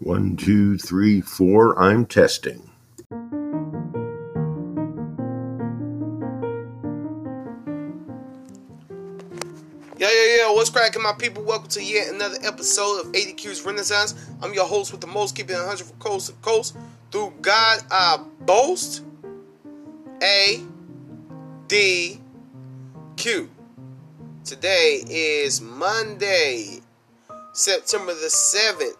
One, two, three, four. I'm testing. Yeah, yeah, yeah. What's cracking, my people? Welcome to yet another episode of ADQ's Renaissance. I'm your host with the most, keeping it 100 from coast to coast. Through God, I boast. A, D, Q. Today is Monday, September the 7th,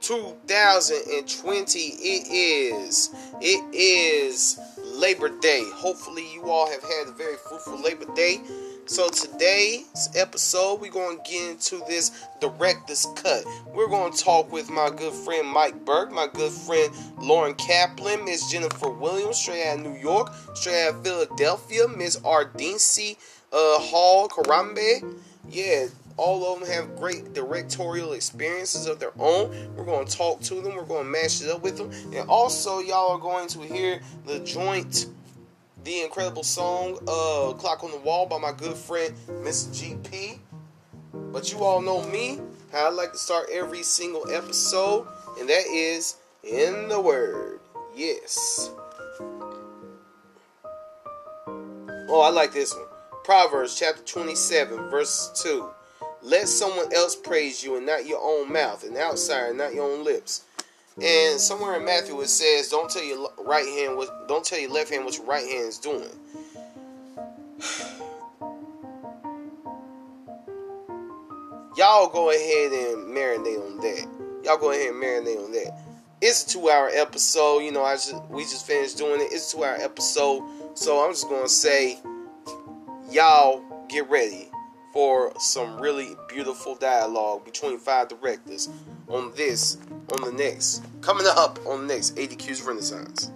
2020. It is. It is Labor Day. Hopefully, you all have had a very fruitful Labor Day. So today's episode, we're going to get into this director's cut. We're going to talk with my good friend Mike Burke, my good friend Lauren Kaplan, Miss Jennifer Williams, straight out of New York, straight out of Philadelphia, Miss Ardincy uh, Hall Karambe. Yeah, all of them have great directorial experiences of their own. We're going to talk to them. We're going to mash it up with them. And also, y'all are going to hear the joint the incredible song uh, Clock on the Wall by my good friend Miss GP. But you all know me, how I like to start every single episode, and that is in the Word. Yes. Oh, I like this one. Proverbs chapter 27, verse 2. Let someone else praise you and not your own mouth, and outside, not your own lips. And somewhere in Matthew it says, "Don't tell your right hand what, don't tell your left hand what your right hand is doing." Y'all go ahead and marinate on that. Y'all go ahead and marinate on that. It's a two-hour episode. You know, I just we just finished doing it. It's a two-hour episode, so I'm just gonna say, y'all get ready for some really beautiful dialogue between five directors on this, on the next, coming up on the next ADQ's Renaissance.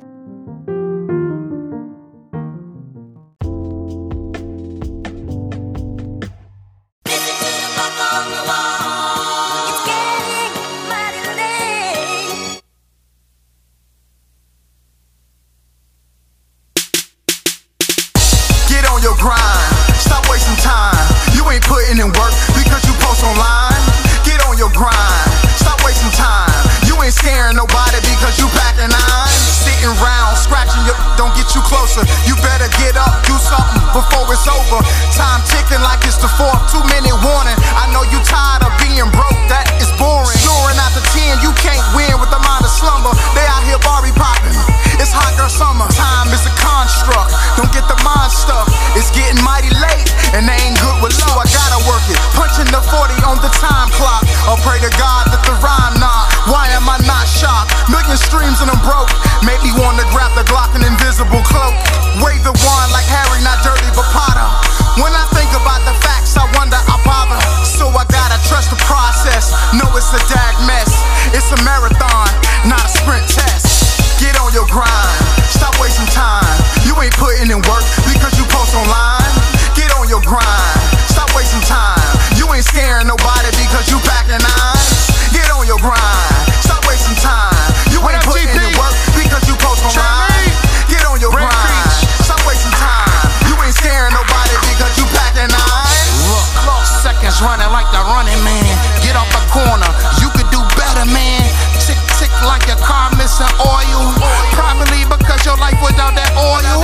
Running man. Get off the corner, you could do better, man. Tick, tick like your car missing oil. Probably because your life without that oil.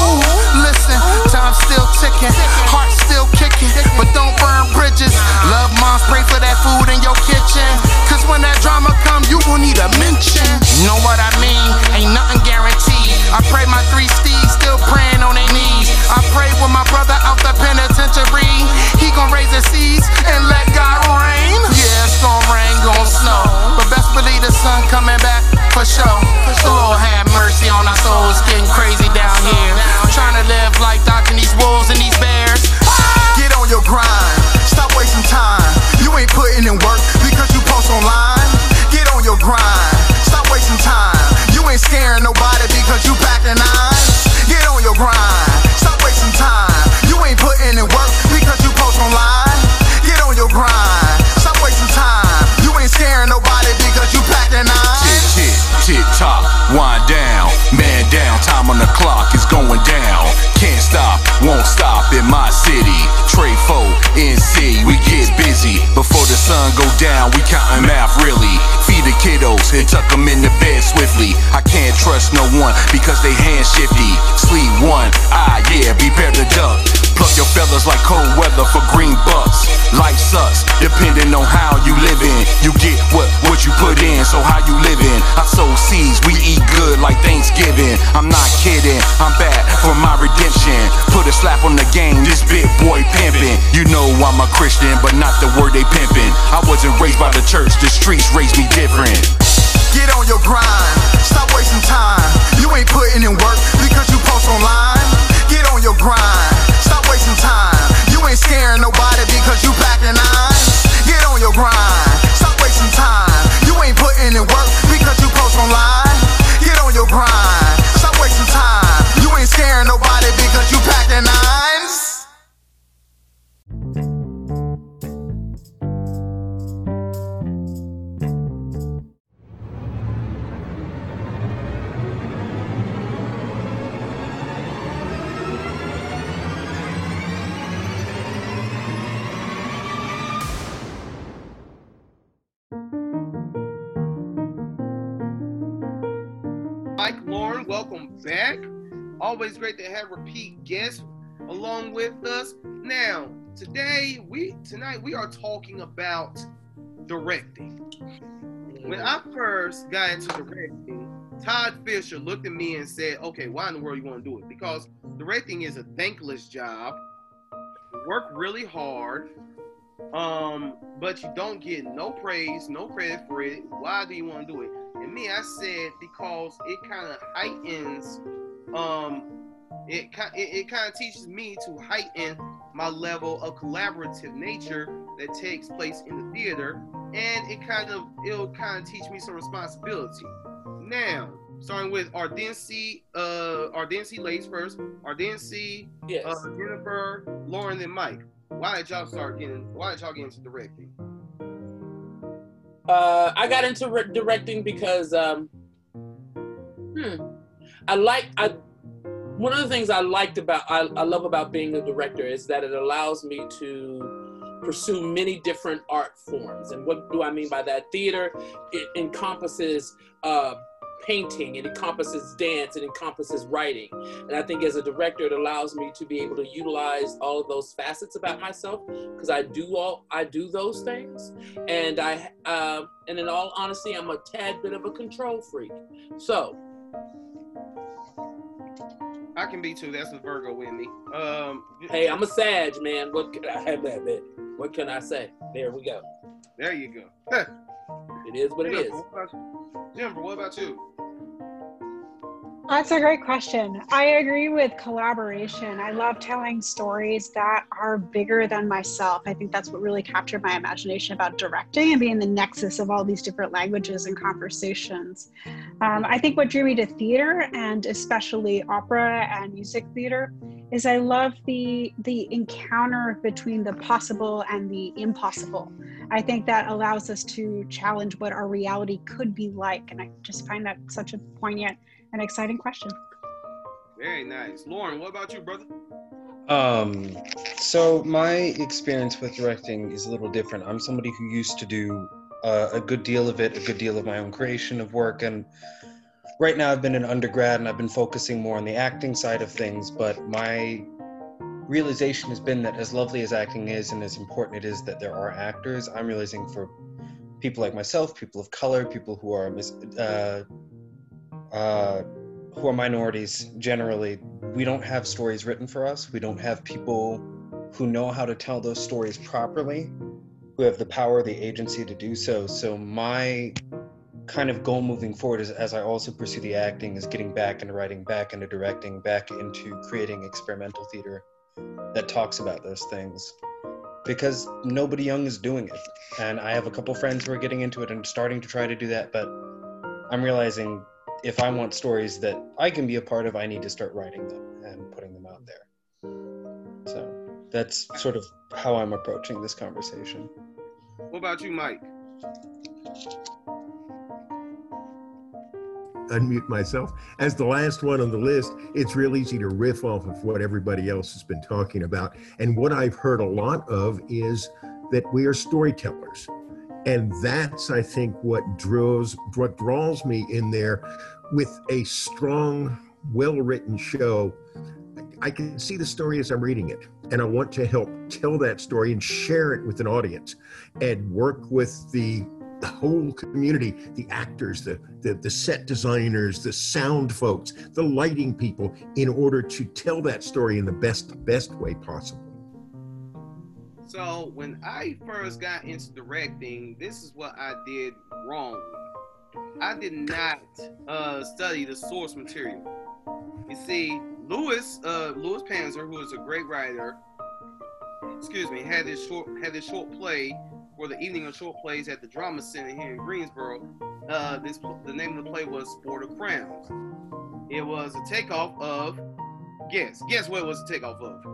Ooh, listen, time still ticking, heart still kicking, but don't burn bridges. Love mom, pray for that food in your kitchen. Cause when that drama comes, you will need a mention. You Know what I mean? Ain't nothing guaranteed. I pray my three steeds still praying on their knees. I pray with my brother out the penitentiary we gon' raise the seas and let God rain. Yeah, storm gon' rain, gon' snow. But best believe the sun coming back for sure. Lord have mercy on our souls, getting crazy down here. down, we countin' math really. Feed the kiddos and tuck them in the bed swiftly. I can't trust no one because they hand shifty. Sleep one, ah yeah, be prepared to duck. Pluck your feathers like cold weather for green bucks. Life sucks, depending on how you livin'. You get what what you put in, so how you livin'? We eat good like Thanksgiving. I'm not kidding, I'm back for my redemption. Put a slap on the game, this big boy pimping. You know I'm a Christian, but not the word they pimping. I wasn't raised by the church, the streets raised me different. Get on your grind, stop wasting time. You ain't putting in work because you post online. Get on your grind, stop wasting time. You ain't scaring nobody because you packing nines. Get on your grind, stop wasting time. You ain't putting in work because you post online. Get on your grind, stop wasting time. You ain't scaring nobody because you packing nines. Always great to have repeat guests along with us. Now, today we tonight we are talking about directing. When I first got into directing, Todd Fisher looked at me and said, "Okay, why in the world you want to do it? Because directing is a thankless job. Work really hard, um, but you don't get no praise, no credit for it. Why do you want to do it?" And me, I said because it kind of heightens, um, it it, it kind of teaches me to heighten my level of collaborative nature that takes place in the theater, and it kind of it'll kind of teach me some responsibility. Now, starting with Ardency, uh, Ardency ladies first. Ardency, Yes. uh, Jennifer, Lauren, and Mike. Why did y'all start getting? Why did y'all get into directing? Uh, I got into re- directing because um, hmm, I like I. One of the things I liked about I, I love about being a director is that it allows me to pursue many different art forms. And what do I mean by that? Theater it encompasses uh, painting, it encompasses dance, it encompasses writing. And I think as a director, it allows me to be able to utilize all of those facets about myself because I do all I do those things and I uh, and in all honesty, I'm a tad bit of a control freak. So I can be too. That's the Virgo in me. Um, hey, I'm a Sag man. What can I have that bit? What can I say? There we go. There you go. It is what it is. Jennifer, what about? Jennifer, what about you? That's a great question. I agree with collaboration. I love telling stories that are bigger than myself. I think that's what really captured my imagination about directing and being the nexus of all these different languages and conversations. Um, I think what drew me to theater and especially opera and music theater is I love the the encounter between the possible and the impossible. I think that allows us to challenge what our reality could be like, and I just find that such a poignant an exciting question. Very nice. Lauren, what about you, brother? Um, so my experience with directing is a little different. I'm somebody who used to do uh, a good deal of it, a good deal of my own creation of work, and right now I've been an undergrad and I've been focusing more on the acting side of things. But my realization has been that as lovely as acting is and as important it is that there are actors, I'm realizing for people like myself, people of color, people who are mis- uh, uh, who are minorities generally, we don't have stories written for us. We don't have people who know how to tell those stories properly, who have the power, the agency to do so. So my kind of goal moving forward is as I also pursue the acting is getting back into writing, back into directing, back into creating experimental theater that talks about those things. Because nobody young is doing it. And I have a couple friends who are getting into it and starting to try to do that, but I'm realizing if I want stories that I can be a part of, I need to start writing them and putting them out there. So that's sort of how I'm approaching this conversation. What about you, Mike? Unmute myself. As the last one on the list, it's real easy to riff off of what everybody else has been talking about. And what I've heard a lot of is that we are storytellers. And that's, I think, what draws what draws me in there with a strong, well written show, I can see the story as I'm reading it. And I want to help tell that story and share it with an audience and work with the the whole community the actors the, the the set designers the sound folks the lighting people in order to tell that story in the best best way possible So when I first got into directing, this is what I did wrong. I did not uh, study the source material. You see, Lewis uh, Lewis Panzer, who is a great writer, excuse me, had this short had this short play for the evening of short plays at the Drama Center here in Greensboro. Uh, this the name of the play was Sport of Crowns. It was a takeoff of guess guess what it was a takeoff of.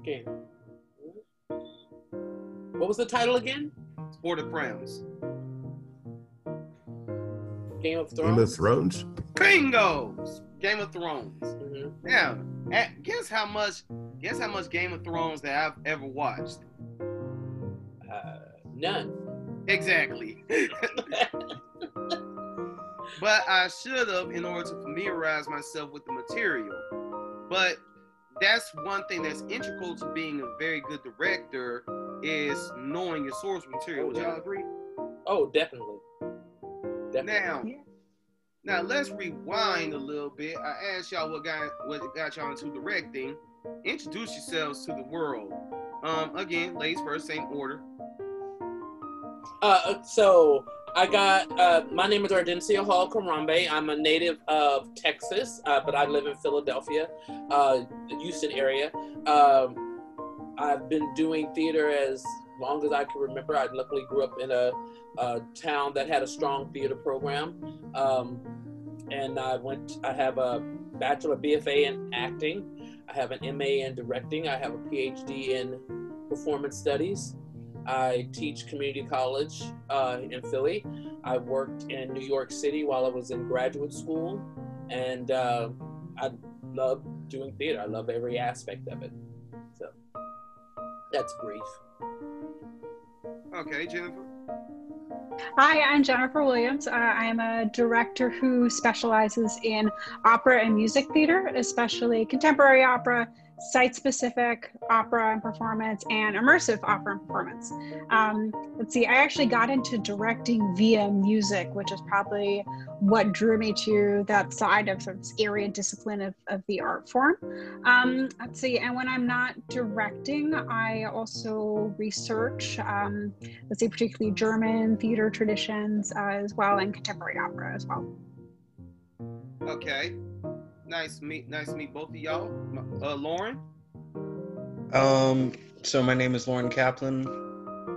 Okay. What was the title again? Sport of Crowns. Game of Thrones. game of Thrones. thrones Bingo! Game of Thrones. Mhm. Now, at, guess how much? Guess how much Game of Thrones that I've ever watched? Uh, none. Exactly. but I should have in order to familiarize myself with the material. But that's one thing that's integral to being a very good director is knowing your source material. Would y'all agree? Oh, definitely. Definitely. Now, now let's rewind a little bit. I asked y'all what got what got y'all into directing. Introduce yourselves to the world. Um, again, ladies first, same order. Uh, so I got uh, my name is Ardencia Hall Karambe. I'm a native of Texas, uh, but I live in Philadelphia, uh, the Houston area. Um, I've been doing theater as long as I can remember. I luckily grew up in a, a town that had a strong theater program, um, and I went. I have a bachelor BFA in acting. I have an MA in directing. I have a PhD in performance studies. I teach community college uh, in Philly. I worked in New York City while I was in graduate school, and uh, I love doing theater. I love every aspect of it. So that's brief. Okay, Jennifer. Hi, I'm Jennifer Williams. Uh, I am a director who specializes in opera and music theater, especially contemporary opera, site specific opera and performance, and immersive opera and performance. Um, let's see, I actually got into directing via music, which is probably what drew me to that side of, sort of this area discipline of, of the art form. Um, let's see, and when I'm not directing, I also research, um, let's say, particularly German theater traditions uh, as well, and contemporary opera as well. Okay. Nice meet nice meet both of y'all. Uh, Lauren. Um, so my name is Lauren Kaplan.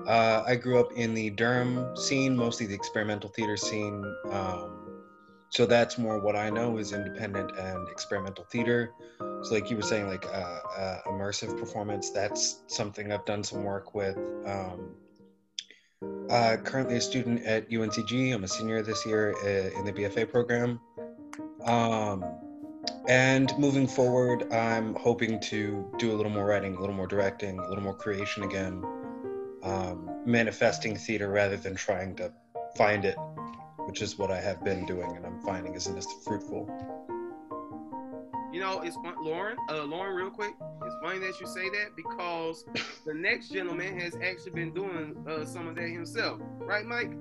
Uh, I grew up in the Durham scene, mostly the experimental theater scene. Um, so that's more what I know is independent and experimental theater. So like you were saying, like uh, uh, immersive performance, that's something I've done some work with. Um, uh, currently a student at UNCG. I'm a senior this year uh, in the BFA program. Um, and moving forward, I'm hoping to do a little more writing, a little more directing, a little more creation again, um, manifesting theater rather than trying to find it, which is what I have been doing, and I'm finding isn't as fruitful. You know, it's fun, Lauren. Uh, Lauren, real quick. It's funny that you say that because the next gentleman has actually been doing uh, some of that himself, right, Mike?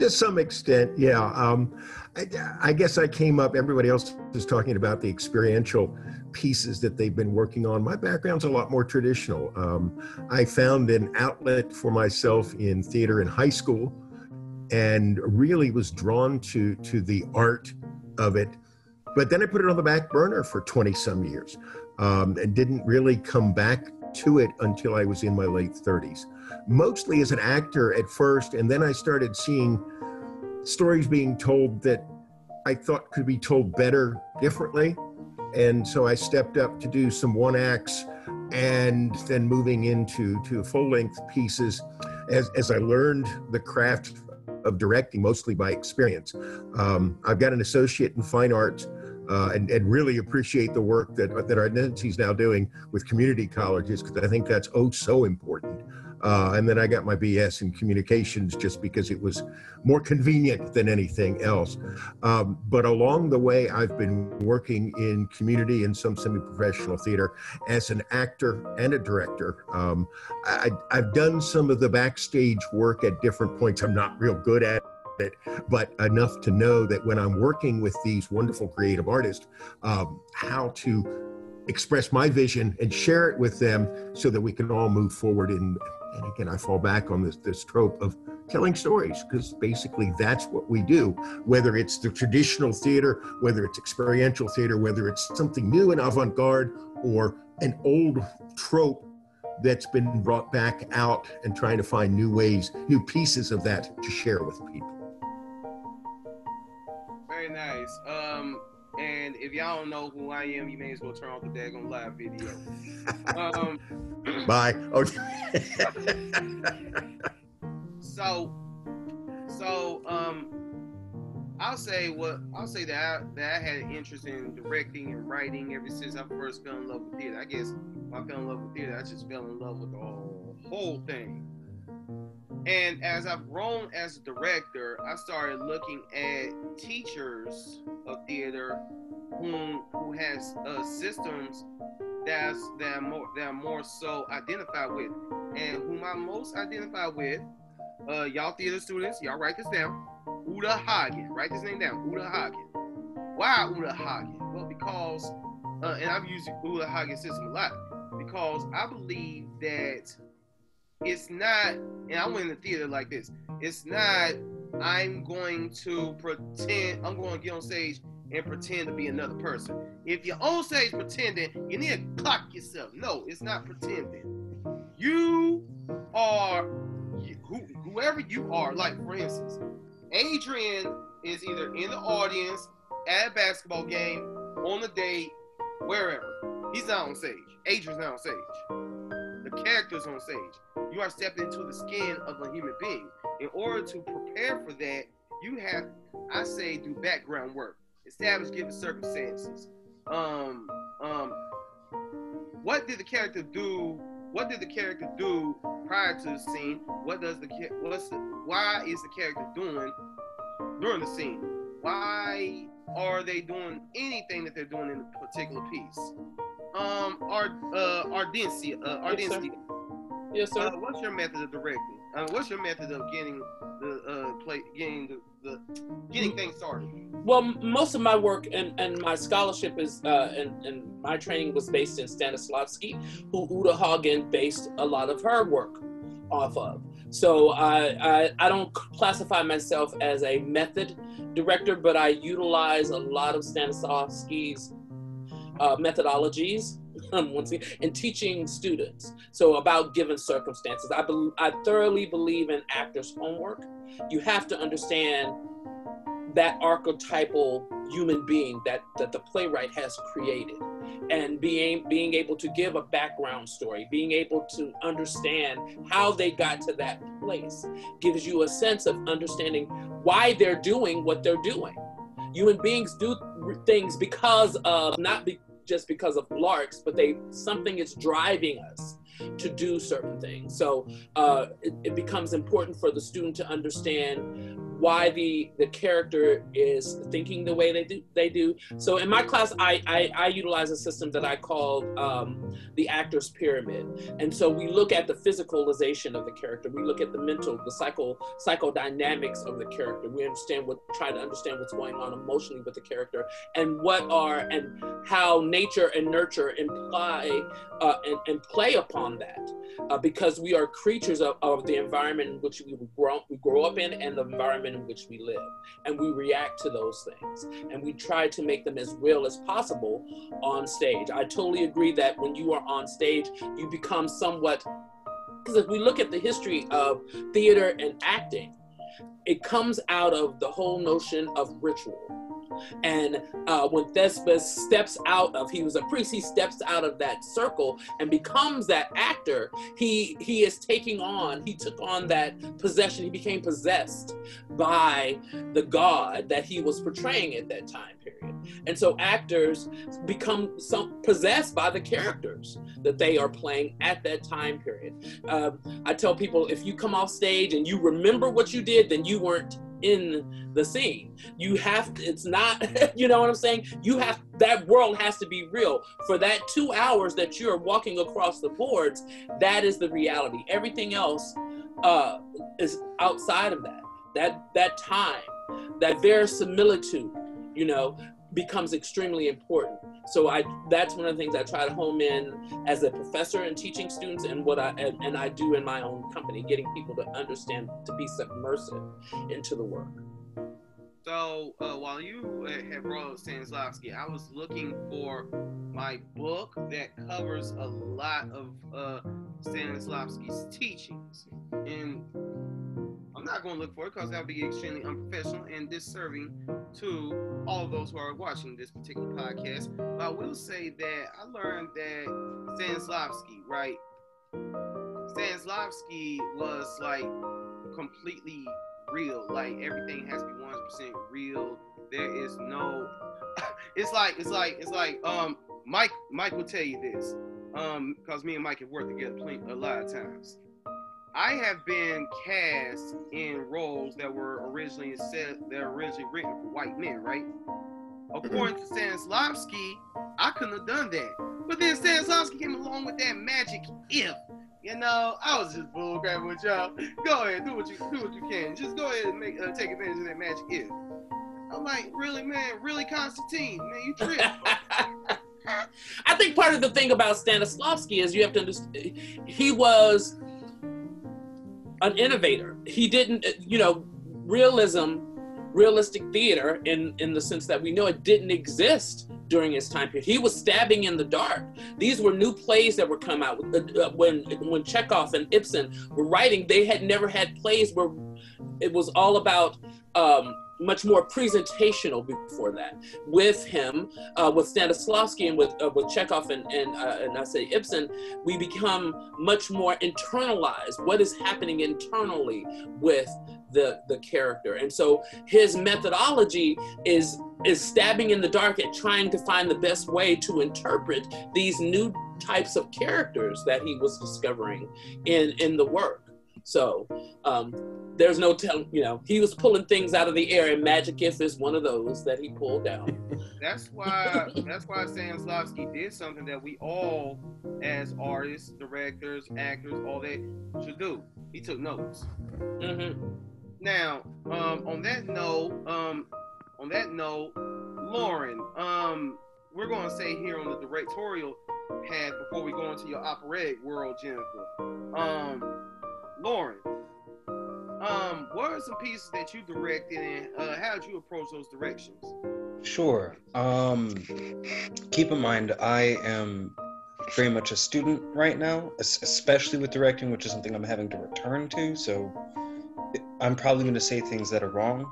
To some extent, yeah. Um, I, I guess I came up, everybody else is talking about the experiential pieces that they've been working on. My background's a lot more traditional. Um, I found an outlet for myself in theater in high school and really was drawn to, to the art of it. But then I put it on the back burner for 20 some years um, and didn't really come back to it until I was in my late 30s mostly as an actor at first, and then I started seeing stories being told that I thought could be told better differently. And so I stepped up to do some one acts and then moving into to full length pieces as, as I learned the craft of directing mostly by experience. Um, I've got an associate in fine arts uh, and, and really appreciate the work that, that our is now doing with community colleges because I think that's oh so important. Uh, and then I got my BS in communications just because it was more convenient than anything else. Um, but along the way, I've been working in community and some semi professional theater as an actor and a director. Um, I, I've done some of the backstage work at different points. I'm not real good at it, but enough to know that when I'm working with these wonderful creative artists, um, how to express my vision and share it with them so that we can all move forward in and again i fall back on this this trope of telling stories because basically that's what we do. Whether it's the traditional theater whether it's experiential theater whether it's something new and avant-garde or an old trope that's been brought back out and trying to find new ways new pieces of that to share with people. Very nice. Um and if y'all don't know who I am, you may as well turn off the daggone live video. um, Bye. Okay. so, so um, I'll say what I'll say that I, that I had an interest in directing and writing ever since I first fell in love with theater. I guess when I fell in love with theater, I just fell in love with the whole, whole thing. And as I've grown as a director, I started looking at teachers of theater who who has uh, systems that's that are more that are more so identified with, and whom I most identify with. Uh, y'all theater students, y'all write this down. Uta Hagen, write this name down. Uta Hagen. Why Uta Hagen? Well, because, uh, and I've used Uta Hagen system a lot because I believe that it's not, and I went in the theater like this. It's not. I'm going to pretend. I'm going to get on stage and pretend to be another person. If you're on stage pretending, you need to clock yourself. No, it's not pretending. You are who, whoever you are. Like for instance, Adrian is either in the audience at a basketball game, on a date, wherever. He's not on stage. Adrian's not on stage. The character's on stage. You are stepping into the skin of a human being. In order to prepare for that, you have, I say, do background work establish given circumstances. Um, um, what did the character do? What did the character do prior to the scene? What does the what's the, why is the character doing during the scene? Why are they doing anything that they're doing in a particular piece? Um, our uh, Ardency, uh, our yes. Sir. Yes, sir. Uh, what's your method of directing? Uh, what's your method of getting the uh, play, getting the, the getting things started? Well, most of my work and, and my scholarship is uh, and, and my training was based in Stanislavski, who Uta Hagen based a lot of her work off of. So I, I, I don't classify myself as a method director, but I utilize a lot of Stanislavski's uh, methodologies um, once again, and teaching students. So about given circumstances, I, be, I thoroughly believe in actors' homework. You have to understand that archetypal human being that, that the playwright has created and being being able to give a background story being able to understand how they got to that place gives you a sense of understanding why they're doing what they're doing human beings do things because of not be, just because of larks but they something is driving us to do certain things. So uh, it, it becomes important for the student to understand why the the character is thinking the way they do they do. So in my class i i, I utilize a system that i call um, the actor's pyramid. And so we look at the physicalization of the character. We look at the mental the psycho psychodynamics of the character. We understand what try to understand what's going on emotionally with the character and what are and how nature and nurture imply uh, and, and play upon that. Uh, because we are creatures of, of the environment in which we grow, we grow up in and the environment in which we live. And we react to those things. And we try to make them as real as possible on stage. I totally agree that when you are on stage, you become somewhat, because if we look at the history of theater and acting, it comes out of the whole notion of ritual and uh, when Thespis steps out of, he was a priest, he steps out of that circle and becomes that actor. He he is taking on, he took on that possession. He became possessed by the god that he was portraying at that time period. And so actors become some possessed by the characters that they are playing at that time period. Uh, I tell people if you come off stage and you remember what you did, then you weren't in the scene. You have to, it's not, you know what I'm saying? You have that world has to be real. For that two hours that you're walking across the boards, that is the reality. Everything else uh, is outside of that. That that time, that verisimilitude, you know, becomes extremely important. So I that's one of the things I try to home in as a professor and teaching students and what I and, and I do in my own company, getting people to understand to be submersive into the work. So uh, while you have brought up Stanislavski, I was looking for my book that covers a lot of uh, Stanislavski's teachings, and I'm not going to look for it because that would be extremely unprofessional and disserving to all those who are watching this particular podcast. But I will say that I learned that Stanislavski, right? Stanislavski was like completely real. Like everything has to be 100% real. There is no. it's like it's like it's like um Mike Mike will tell you this um because me and Mike have worked together plenty, a lot of times. I have been cast in roles that were originally said they're originally written for white men, right? According to Stanislavski, I couldn't have done that. But then Stanislavski came along with that magic if. You know, I was just bullcrapping with y'all. Go ahead, do what you do what you can. Just go ahead and make uh, take advantage of that magic if. I'm like, really, man, really, Constantine, man, you trip. I think part of the thing about Stanislavski is you have to understand he was an innovator. He didn't, you know, realism, realistic theater, in in the sense that we know it didn't exist during his time period. He was stabbing in the dark. These were new plays that were come out uh, uh, when when Chekhov and Ibsen were writing. They had never had plays where it was all about. Um, much more presentational before that. With him, uh, with Stanislavski and with uh, with Chekhov and and, uh, and I say Ibsen, we become much more internalized. What is happening internally with the the character, and so his methodology is is stabbing in the dark at trying to find the best way to interpret these new types of characters that he was discovering in in the work. So um, there's no telling, you know, he was pulling things out of the air, and Magic If is one of those that he pulled down. that's why that's why Stanislavski did something that we all, as artists, directors, actors, all that should do. He took notes. Mm-hmm. Now, um, on that note, um, on that note, Lauren, um, we're going to say here on the directorial path before we go into your operatic world, Jennifer. Um, Lauren, um, what are some pieces that you directed and uh, how did you approach those directions? Sure. Um, keep in mind, I am very much a student right now, especially with directing, which is something I'm having to return to. So I'm probably going to say things that are wrong.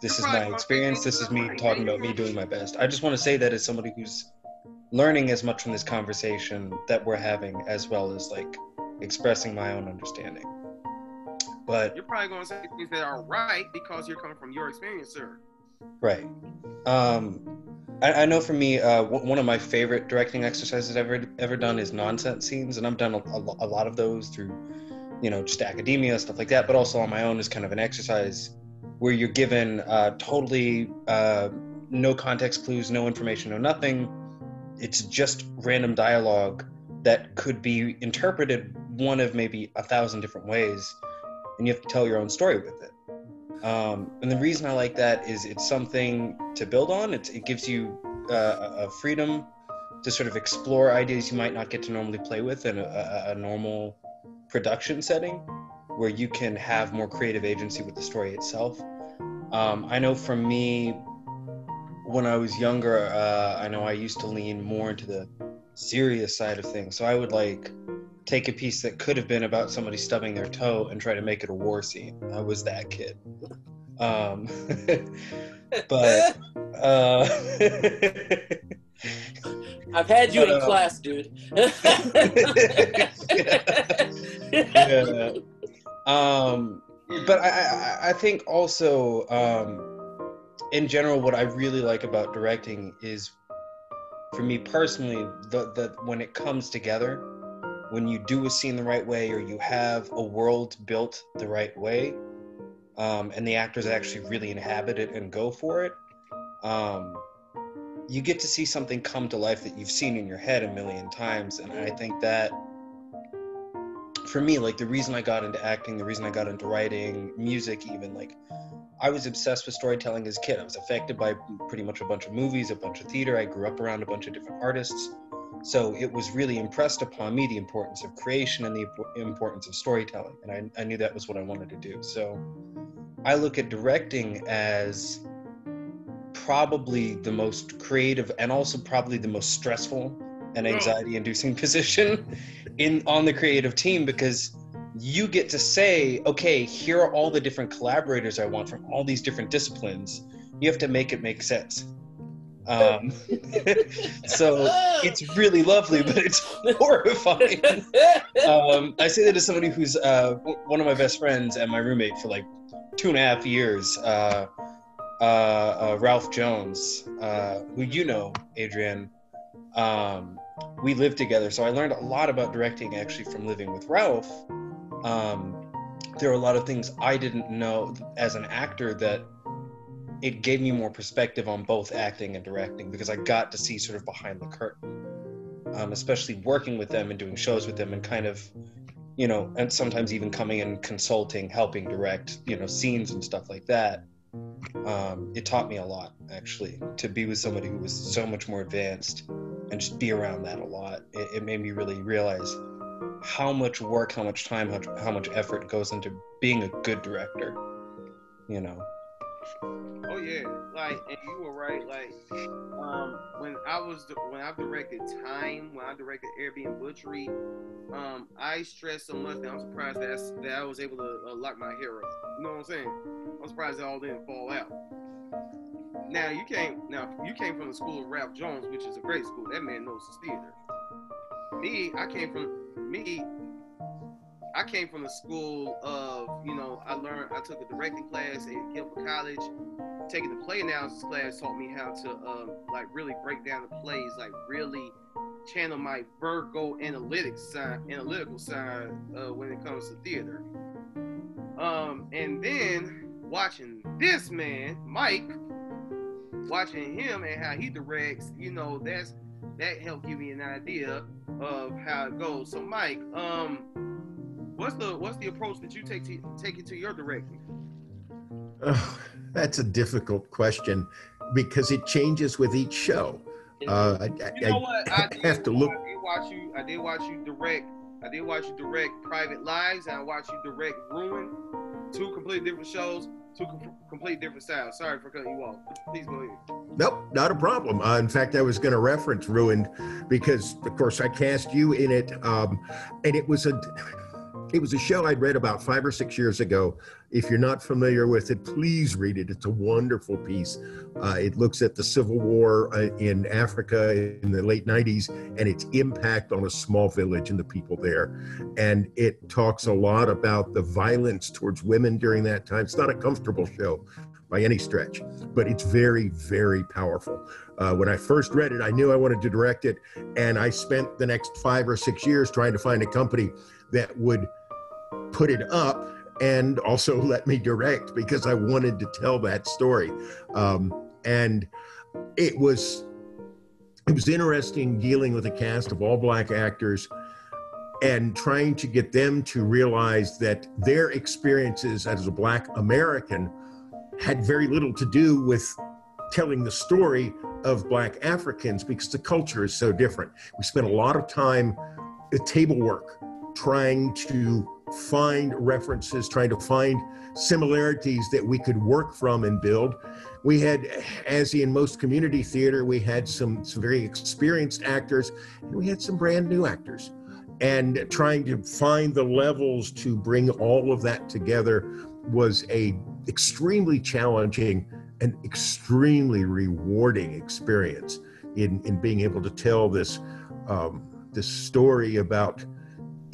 This is my experience. This is me talking about me doing my best. I just want to say that as somebody who's learning as much from this conversation that we're having, as well as like expressing my own understanding. But you're probably going to say things that are right because you're coming from your experience, sir. Right. Um, I, I know for me, uh, w- one of my favorite directing exercises I've ever ever done is nonsense scenes, and I've done a, a, a lot of those through, you know, just academia stuff like that. But also on my own is kind of an exercise where you're given uh, totally uh, no context clues, no information, no nothing. It's just random dialogue that could be interpreted one of maybe a thousand different ways and you have to tell your own story with it. Um, and the reason I like that is it's something to build on. It, it gives you uh, a freedom to sort of explore ideas you might not get to normally play with in a, a normal production setting, where you can have more creative agency with the story itself. Um, I know for me, when I was younger, uh, I know I used to lean more into the serious side of things. So I would like take a piece that could have been about somebody stubbing their toe and try to make it a war scene. I was that kid. Um, but uh, I've had you in uh, class, dude. yeah. Um, but I, I, I think also um, in general, what I really like about directing is, for me personally, the, the when it comes together, when you do a scene the right way or you have a world built the right way, um, and the actors actually really inhabit it and go for it, um, you get to see something come to life that you've seen in your head a million times. And I think that for me, like the reason I got into acting, the reason I got into writing, music, even like I was obsessed with storytelling as a kid. I was affected by pretty much a bunch of movies, a bunch of theater. I grew up around a bunch of different artists. So it was really impressed upon me the importance of creation and the importance of storytelling. And I, I knew that was what I wanted to do. So I look at directing as probably the most creative and also probably the most stressful and oh. anxiety inducing position in on the creative team because you get to say okay here are all the different collaborators i want from all these different disciplines you have to make it make sense um, so it's really lovely but it's horrifying um, i say that as somebody who's uh, one of my best friends and my roommate for like two and a half years uh, uh, uh, Ralph Jones, uh, who you know, Adrian. Um, we lived together, so I learned a lot about directing actually from living with Ralph. Um, there are a lot of things I didn't know as an actor that it gave me more perspective on both acting and directing because I got to see sort of behind the curtain, um, especially working with them and doing shows with them and kind of, you know, and sometimes even coming and consulting, helping direct, you know, scenes and stuff like that. Um, it taught me a lot actually to be with somebody who was so much more advanced and just be around that a lot. It, it made me really realize how much work how much time how, how much effort goes into being a good director you know oh yeah like and you were right like um when i was when i directed time when i directed airbnb butchery um i stressed so much that i'm surprised that, that i was able to uh, lock my hair up you know what i'm saying I'm surprised it all didn't fall out. Now you came now you came from the school of Ralph Jones, which is a great school. That man knows his theater. Me, I came from me. I came from the school of you know I learned I took a directing class at Guilford College. Taking the play analysis class taught me how to um, like really break down the plays, like really channel my Virgo analytics side, analytical side uh, when it comes to theater. Um, and then watching this man, Mike, watching him and how he directs, you know, that's that helped give me an idea of how it goes. So, Mike, um, what's the what's the approach that you take to take it to your directing? Oh, that's a difficult question because it changes with each show. Uh, I, you know what? I, I have to look. I did watch you. I did watch you direct. I did watch you direct Private Lives. And I watched you direct Ruin. Two completely different shows two com- complete different styles. Sorry for cutting you off. Please go ahead. Nope, not a problem. Uh, in fact, I was going to reference Ruined because, of course, I cast you in it, um, and it was a it was a show I'd read about five or six years ago. If you're not familiar with it, please read it. It's a wonderful piece. Uh, it looks at the Civil War uh, in Africa in the late 90s and its impact on a small village and the people there. And it talks a lot about the violence towards women during that time. It's not a comfortable show by any stretch, but it's very, very powerful. Uh, when I first read it, I knew I wanted to direct it, and I spent the next five or six years trying to find a company that would put it up and also let me direct because I wanted to tell that story. Um, and it was it was interesting dealing with a cast of all black actors and trying to get them to realize that their experiences as a black American had very little to do with telling the story of black Africans because the culture is so different. We spent a lot of time at table work trying to find references, trying to find similarities that we could work from and build. We had, as in most community theater, we had some, some very experienced actors and we had some brand new actors. And trying to find the levels to bring all of that together was a extremely challenging and extremely rewarding experience in, in being able to tell this um, this story about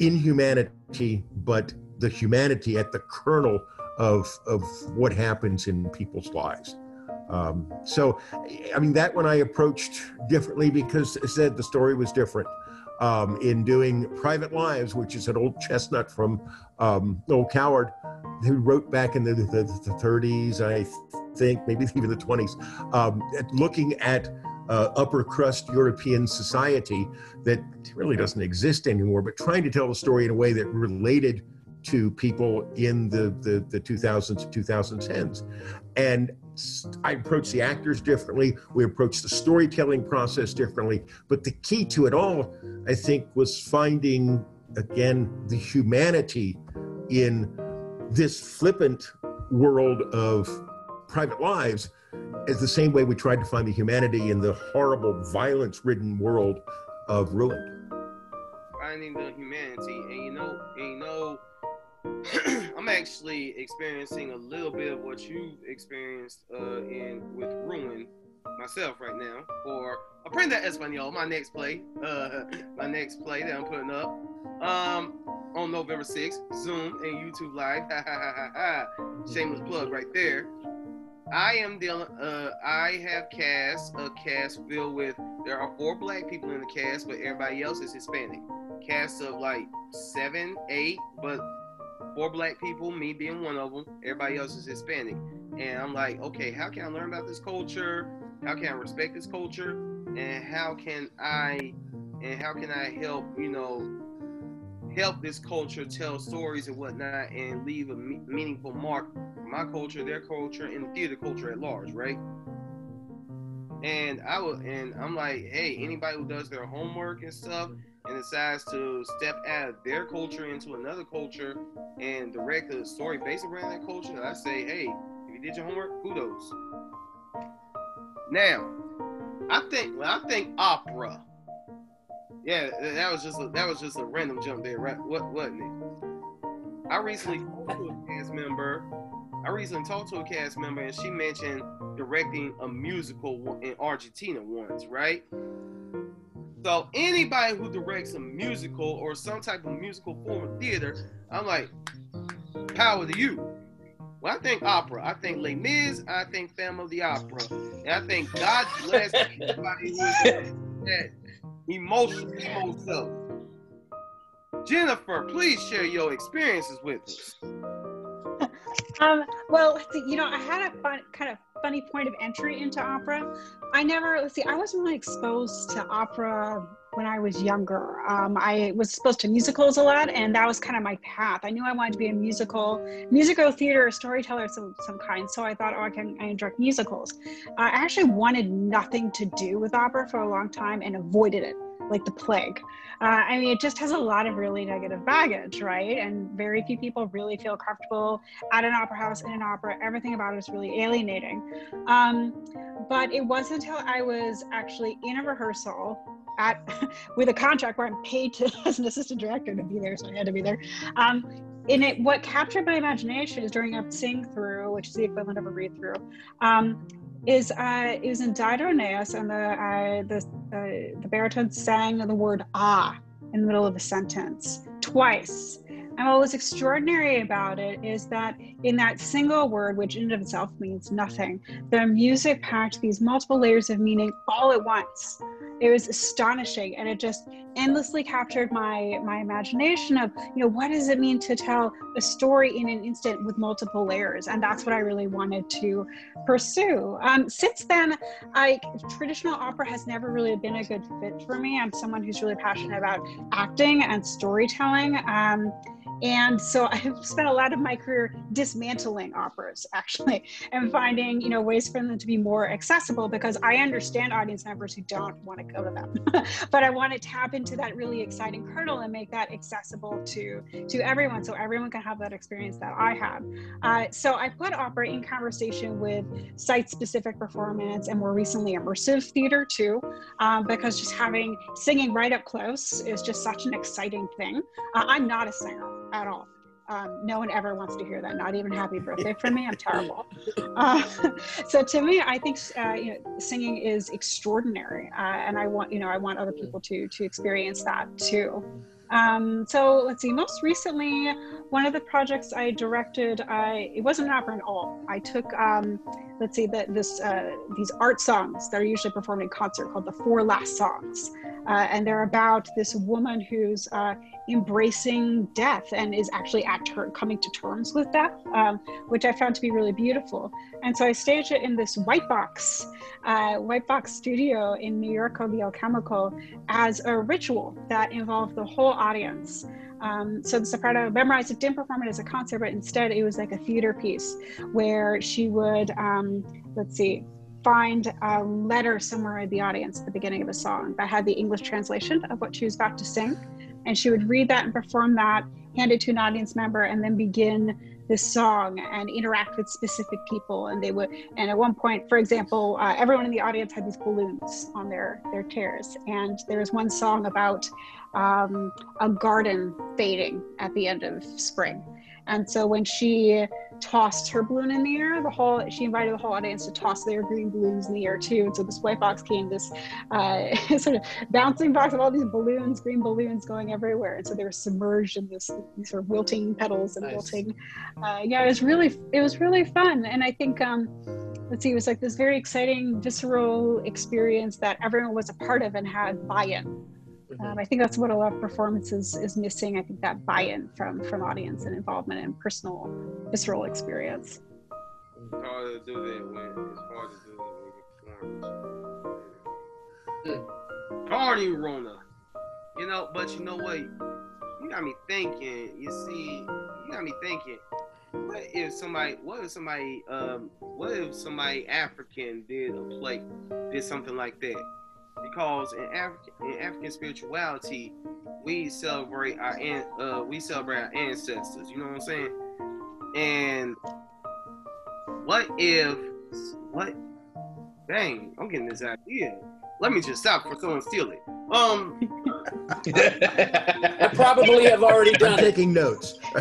inhumanity, but the humanity at the kernel of, of what happens in people's lives. Um, so, I mean, that one I approached differently because I said the story was different. Um, in doing Private Lives, which is an old chestnut from um, Noel Coward, who wrote back in the, the, the 30s, I think, maybe even the 20s, um, at looking at uh, upper crust European society that really doesn't exist anymore, but trying to tell the story in a way that related to people in the, the, the 2000s, 2010s. And I approach the actors differently. We approach the storytelling process differently. But the key to it all, I think, was finding, again, the humanity in this flippant world of private lives is the same way we tried to find the humanity in the horrible, violence ridden world of ruin. Finding the humanity. And you know, and you know, I'm actually experiencing a little bit of what you've experienced uh, in with Ruin myself right now for Aprenda Espanol, my next play, uh, my next play that I'm putting up um, on November 6th, Zoom and YouTube Live. Shameless plug right there. I am dealing. Uh, I have cast a cast filled with. There are four black people in the cast, but everybody else is Hispanic. Cast of like seven, eight, but four black people, me being one of them. Everybody else is Hispanic. And I'm like, okay, how can I learn about this culture? How can I respect this culture? And how can I and how can I help, you know, help this culture tell stories and whatnot and leave a me- meaningful mark my culture, their culture, and the theater culture at large, right? And I will, and I'm like, hey, anybody who does their homework and stuff, and decides to step out of their culture into another culture and direct a story based around that culture, I say, hey, if you did your homework, kudos. Now, I think when I think opera, yeah, that was just a, that was just a random jump there, right? What wasn't it? I recently talked to a cast member. I recently talked to a cast member, and she mentioned directing a musical in Argentina once, right? So anybody who directs a musical or some type of musical form of theater, I'm like, power to you. When I think opera, I think Les Mis, I think Phantom of the Opera, and I think God bless anybody who is that emotional emo self. Jennifer, please share your experiences with us. Um, well, you know, I had a fun, kind of funny point of entry into opera. I never, let's see, I wasn't really exposed to opera when I was younger. Um, I was exposed to musicals a lot, and that was kind of my path. I knew I wanted to be a musical, musical theater storyteller of some, some kind. So I thought, oh, I can I direct musicals. I actually wanted nothing to do with opera for a long time and avoided it like the plague. Uh, I mean, it just has a lot of really negative baggage, right? And very few people really feel comfortable at an opera house in an opera. Everything about it is really alienating. Um, but it wasn't until I was actually in a rehearsal at with a contract where I'm paid to as an assistant director to be there, so I had to be there. Um, in it, what captured my imagination is during a sing through, which is the equivalent of a read through. Um, is uh, it was in Dido and the uh, the uh, the baritone sang the word ah in the middle of a sentence twice. And what was extraordinary about it is that in that single word, which in and of itself means nothing, the music packed these multiple layers of meaning all at once it was astonishing and it just endlessly captured my my imagination of you know what does it mean to tell a story in an instant with multiple layers? And that's what i really wanted to pursue. Um, since then i traditional opera has never really been a good fit for me. I'm someone who's really passionate about acting and storytelling. Um, and so I've spent a lot of my career dismantling operas actually and finding, you know, ways for them to be more accessible because I understand audience members who don't want to go to them. but I want to tap into that really exciting kernel and make that accessible to to everyone so everyone can have that experience that I had. Uh, so I put opera in conversation with site-specific performance and more recently immersive theater too, um, because just having singing right up close is just such an exciting thing. Uh, I'm not a singer at all. Um, no one ever wants to hear that. Not even happy birthday for me. I'm terrible. Uh, so to me, I think uh, you know, singing is extraordinary, uh, and I want you know I want other people to to experience that too. Um, so let's see. Most recently, one of the projects I directed, I it wasn't an opera at all. I took, um, let's see, that this uh, these art songs that are usually performed in concert called the Four Last Songs, uh, and they're about this woman who's uh, embracing death and is actually at ter- coming to terms with death, um, which I found to be really beautiful. And so I staged it in this white box, uh, white box studio in New York called the Alchemical as a ritual that involved the whole audience. Um, so the soprano memorized it, didn't perform it as a concert, but instead it was like a theater piece where she would, um, let's see, find a letter somewhere in the audience at the beginning of a song that had the English translation of what she was about to sing and she would read that and perform that, hand it to an audience member, and then begin this song and interact with specific people. And they would, and at one point, for example, uh, everyone in the audience had these balloons on their their chairs, and there was one song about um, a garden fading at the end of spring. And so when she tossed her balloon in the air. The whole she invited the whole audience to toss their green balloons in the air too. And so this white box came this uh, sort of bouncing box of all these balloons, green balloons going everywhere. And so they were submerged in this sort of wilting petals and nice. wilting. Uh, yeah, it was really it was really fun. And I think um, let's see, it was like this very exciting, visceral experience that everyone was a part of and had buy-in. Um, I think that's what a lot of performances is missing. I think that buy-in from from audience and involvement and personal, visceral experience. It's hard to do that when it's hard to do that when you perform. Mm. Party Rona, you know. But you know what? You got me thinking. You see, you got me thinking. What if somebody? What if somebody? Um, what if somebody African did a play, did something like that? Because in African in African spirituality, we celebrate our uh, we celebrate our ancestors. You know what I'm saying? And what if what? Dang, I'm getting this idea. Let me just stop for someone steal it. Um, I probably have already done I'm it. Taking notes.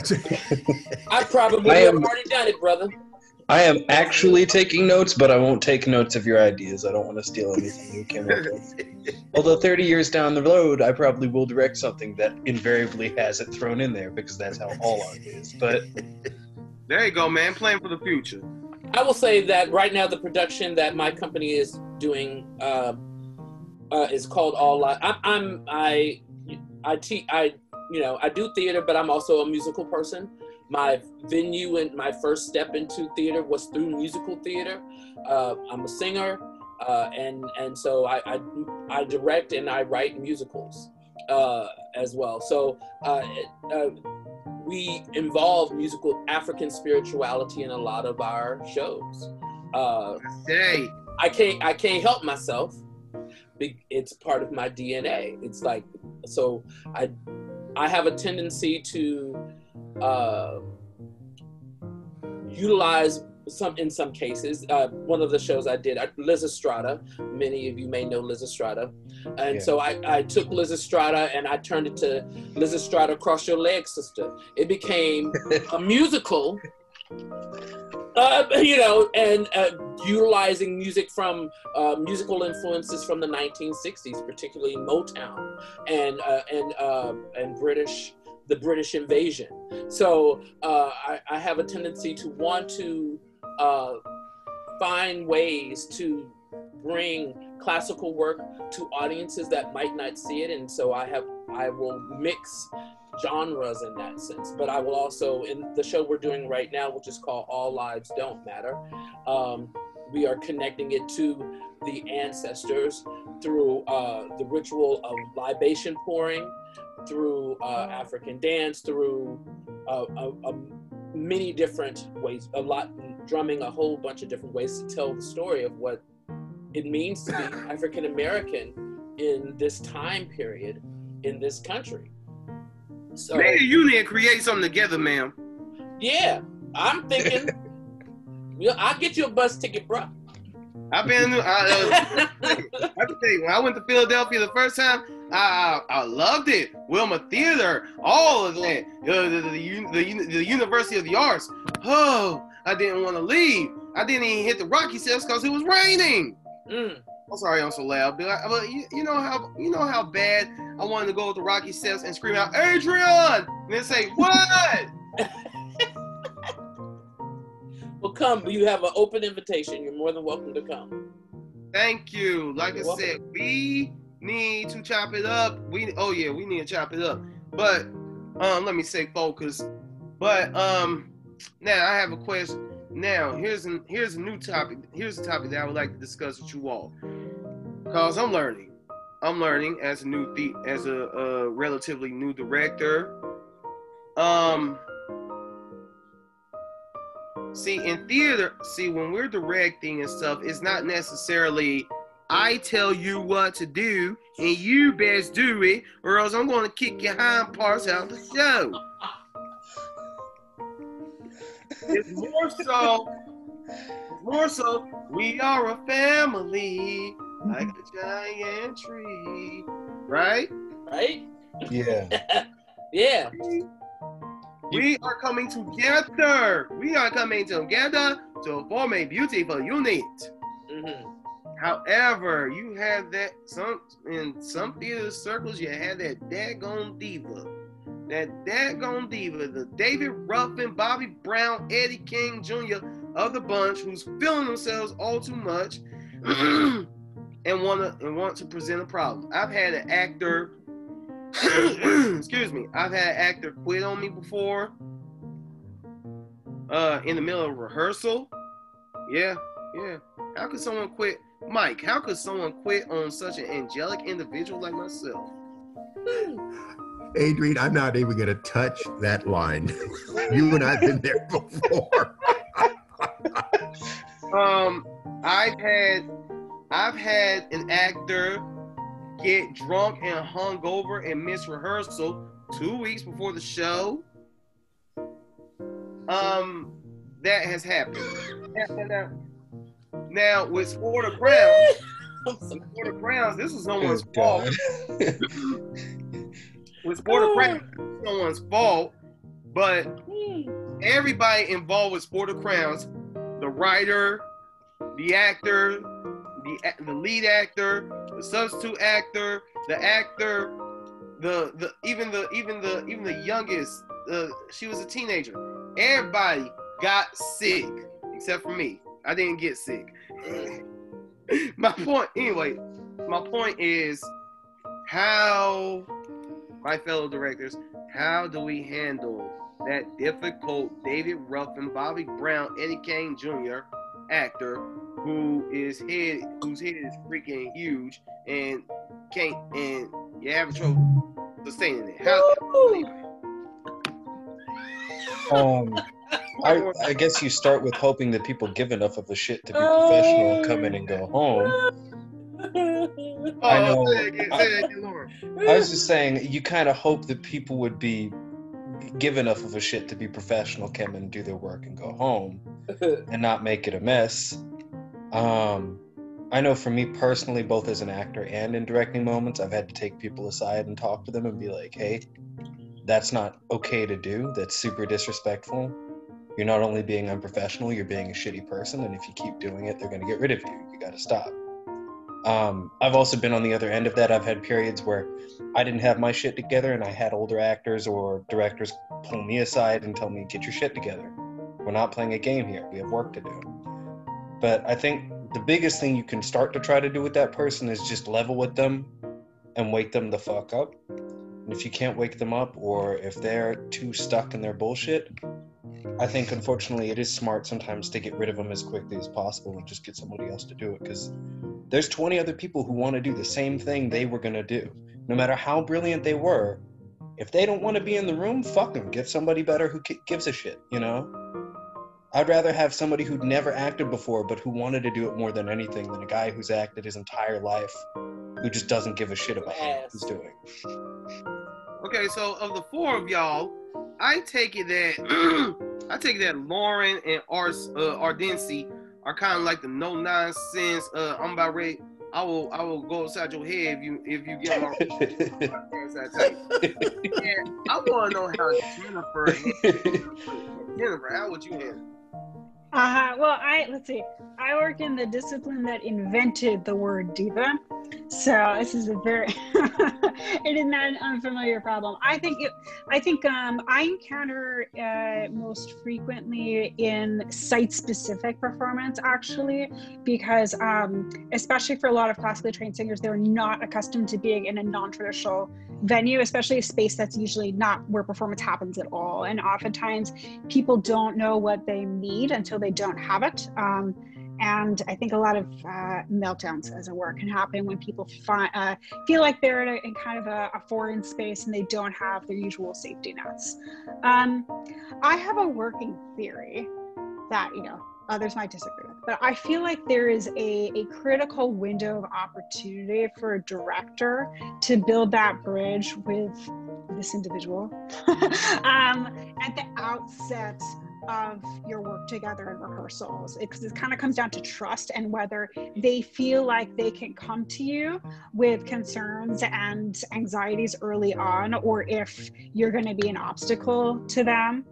I probably I have already done it, brother. I am actually taking notes, but I won't take notes of your ideas. I don't want to steal anything you came up with. Although 30 years down the road, I probably will direct something that invariably has it thrown in there because that's how all art is. But there you go, man. Plan for the future. I will say that right now, the production that my company is doing uh, uh, is called All Live. I'm, I'm I I te- I you know I do theater, but I'm also a musical person my venue and my first step into theater was through musical theater. Uh, I'm a singer, uh, and and so I, I, I direct and I write musicals uh, as well. So uh, uh, we involve musical African spirituality in a lot of our shows. Uh, hey. I can't I can't help myself. It's part of my DNA. It's like so I I have a tendency to uh, utilize some in some cases. Uh, one of the shows I did, Lysistrata. Many of you may know Lysistrata, and yeah. so I, I took Lysistrata and I turned it to Lysistrata Cross Your Legs, Sister. It became a musical. Uh, you know, and uh, utilizing music from uh, musical influences from the 1960s, particularly Motown and uh, and uh, and British the British invasion. So uh, I, I, have a tendency to want to uh, find ways to bring classical work to audiences that might not see it, and so I have I will mix genres in that sense. But I will also in the show we're doing right now, which is called All Lives Don't Matter. Um, we are connecting it to the ancestors through uh, the ritual of libation pouring, through uh, African dance, through uh, a, a many different ways, a lot drumming, a whole bunch of different ways to tell the story of what it means to be African American in this time period in this country. So, Man, you need to create something together, ma'am. Yeah, I'm thinking. I'll get you a bus ticket, bro. I've been. I, uh, I can tell you, when I went to Philadelphia the first time, I, I, I loved it. Wilma Theater, all of that. Uh, the, the, the, the, University of the Arts. Oh, I didn't want to leave. I didn't even hit the Rocky Steps because it was raining. Mm. I'm sorry I'm so loud, but, I, but you, you know how you know how bad I wanted to go with the Rocky steps and scream out Adrian, and then say what? Well, come. You have an open invitation. You're more than welcome to come. Thank you. Like I You're welcome. said, we need to chop it up. We oh yeah, we need to chop it up. But um, let me say focus. But um, now I have a question. Now here's an here's a new topic. Here's a topic that I would like to discuss with you all. Cause I'm learning. I'm learning as a new the as a, a relatively new director. Um. See, in theater, see, when we're directing and stuff, it's not necessarily I tell you what to do and you best do it, or else I'm going to kick your hind parts out of the show. It's more so, more so, we are a family like a giant tree, right? Right? Yeah. Yeah. We are coming together. We are coming together to form a beautiful unit. hmm However, you have that some in some theater circles, you have that daggone diva. That daggone diva, the David Ruffin, Bobby Brown, Eddie Kane Jr. of the bunch who's feeling themselves all too much and wanna and want to present a problem. I've had an actor excuse me, I've had an actor quit on me before. Uh in the middle of rehearsal. Yeah, yeah. How could someone quit Mike, how could someone quit on such an angelic individual like myself? Adrian, I'm not even going to touch that line. you and I've been there before. Um, I've had I've had an actor get drunk and hungover and miss rehearsal two weeks before the show. Um, that has happened. Now, with Sport of Crowns, Sport of Crowns, this is someone's Oh, fault. God. With Sport of Crowns, it's someone's fault, but everybody involved with Sport of Crowns, the writer, the actor, the the lead actor, the substitute actor, the actor, the the even the even the even the youngest, uh, she was a teenager. Everybody got sick except for me. I didn't get sick. My point, anyway, my point is how my fellow directors, how do we handle that difficult David Ruffin, Bobby Brown, Eddie Kane Jr. actor who is head whose head is freaking huge and can't and you have trouble sustaining it. How, Um, I, I guess you start with hoping that people give enough of a shit to be professional and come in and go home. oh, I know. Say that again, say that again, Laura. I was just saying, you kind of hope that people would be give enough of a shit to be professional, come in and do their work and go home, and not make it a mess. Um, I know for me personally, both as an actor and in directing moments, I've had to take people aside and talk to them and be like, "Hey, that's not okay to do. That's super disrespectful. You're not only being unprofessional, you're being a shitty person, and if you keep doing it, they're going to get rid of you. You got to stop." Um, I've also been on the other end of that. I've had periods where I didn't have my shit together, and I had older actors or directors pull me aside and tell me, "Get your shit together. We're not playing a game here. We have work to do." But I think the biggest thing you can start to try to do with that person is just level with them and wake them the fuck up. And if you can't wake them up, or if they're too stuck in their bullshit, I think unfortunately it is smart sometimes to get rid of them as quickly as possible and just get somebody else to do it because there's 20 other people who want to do the same thing they were going to do. No matter how brilliant they were, if they don't want to be in the room, fuck them. Get somebody better who gives a shit, you know? I'd rather have somebody who'd never acted before but who wanted to do it more than anything than a guy who's acted his entire life who just doesn't give a shit about what he's doing. Okay, so of the four of y'all, I take it that I take it that Lauren and Ars uh, Ardency are kind of like the no nonsense. Uh, I'm about ready. I will I will go inside your head if you if you get my that type. And I want to know how Jennifer Jennifer how would you handle? Uh, huh. well, I let's see. I work in the discipline that invented the word diva, so this is a very it is not an unfamiliar problem. I think it. I think um, I encounter uh, most frequently in site-specific performance, actually, because um, especially for a lot of classically trained singers, they're not accustomed to being in a non-traditional venue, especially a space that's usually not where performance happens at all. And oftentimes, people don't know what they need until they don't have it. Um, and I think a lot of uh, meltdowns, as it were, can happen when people uh, feel like they're in, a, in kind of a, a, foreign space and they don't have their usual safety nets. Um, I have a working theory that, you know, others might disagree with, but I feel like there is a, a critical window of opportunity for a director to build that bridge with this individual um, at the outset of your work together in rehearsals. Because it, it kind of comes down to trust and whether they feel like they can come to you with concerns and anxieties early on or if you're going to be an obstacle to them.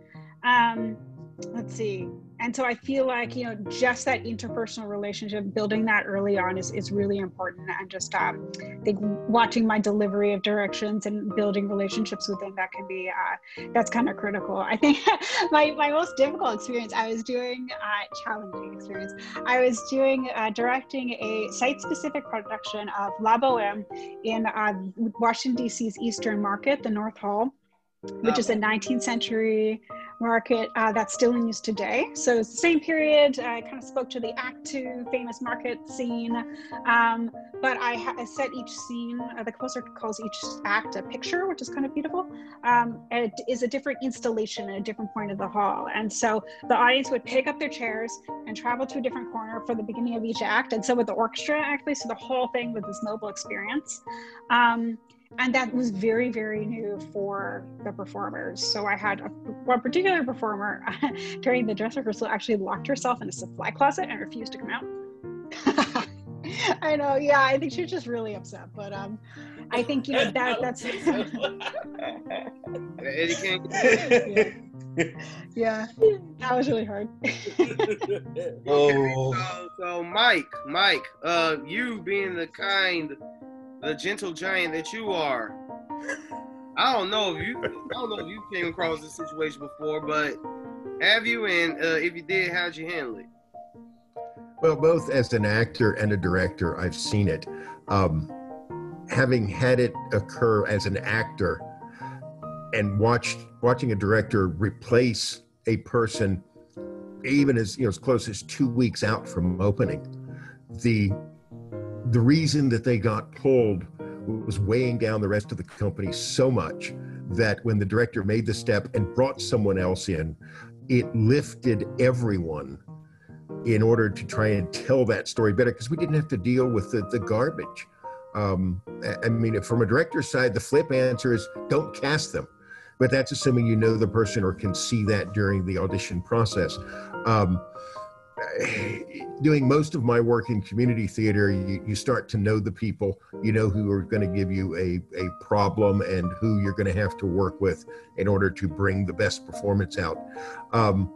Um, let's see and so i feel like you know just that interpersonal relationship building that early on is, is really important. And just um, i think watching my delivery of directions and building relationships with them that can be uh, that's kind of critical. I think my, my most difficult experience i was doing uh, challenging experience. I was doing uh, directing a site specific production of la boheme in uh, washington dc's eastern market the north hall which is a 19th century market uh, that's still in use today. So it's the same period. I kind of spoke to the Act Two famous market scene, um, but I, ha- I, set each scene. Uh, the composer calls each act a picture, which is kind of beautiful. Um, it is a different installation at a different point of the hall, and so the audience would pick up their chairs and travel to a different corner for the beginning of each act. And so with the orchestra, actually, so the whole thing was this mobile experience. Um, and that was very very new for the performers. So i had a, one particular performer during the dress rehearsal actually locked herself in a supply closet and refused to come out. I know yeah i think she was just really upset but um i think you know that that's yeah. yeah. That was really hard. Oh. so, so mike mike uh you being the kind the gentle giant that you are. I don't know if you, I don't know if you came across this situation before, but have you? And uh, if you did, how'd you handle it? Well, both as an actor and a director, I've seen it. Um, having had it occur as an actor and watched watching a director replace a person even as you know as close as two weeks out from opening the the reason that they got pulled was weighing down the rest of the company so much that when the director made the step and brought someone else in, it lifted everyone in order to try and tell that story better because we didn't have to deal with the, the garbage. Um, I mean, from a director's side, the flip answer is don't cast them. But that's assuming you know the person or can see that during the audition process. Um, doing most of my work in community theater, you, you start to know the people, you know who are going to give you a, a problem and who you're going to have to work with in order to bring the best performance out. Um,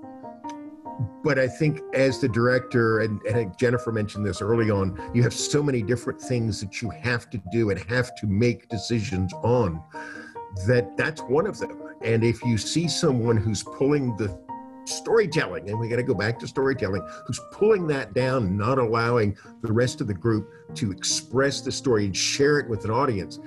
but I think as the director, and, and Jennifer mentioned this early on, you have so many different things that you have to do and have to make decisions on that that's one of them. And if you see someone who's pulling the storytelling, and we got to go back to storytelling, who's pulling that down, not allowing the rest of the group to express the story and share it with an audience,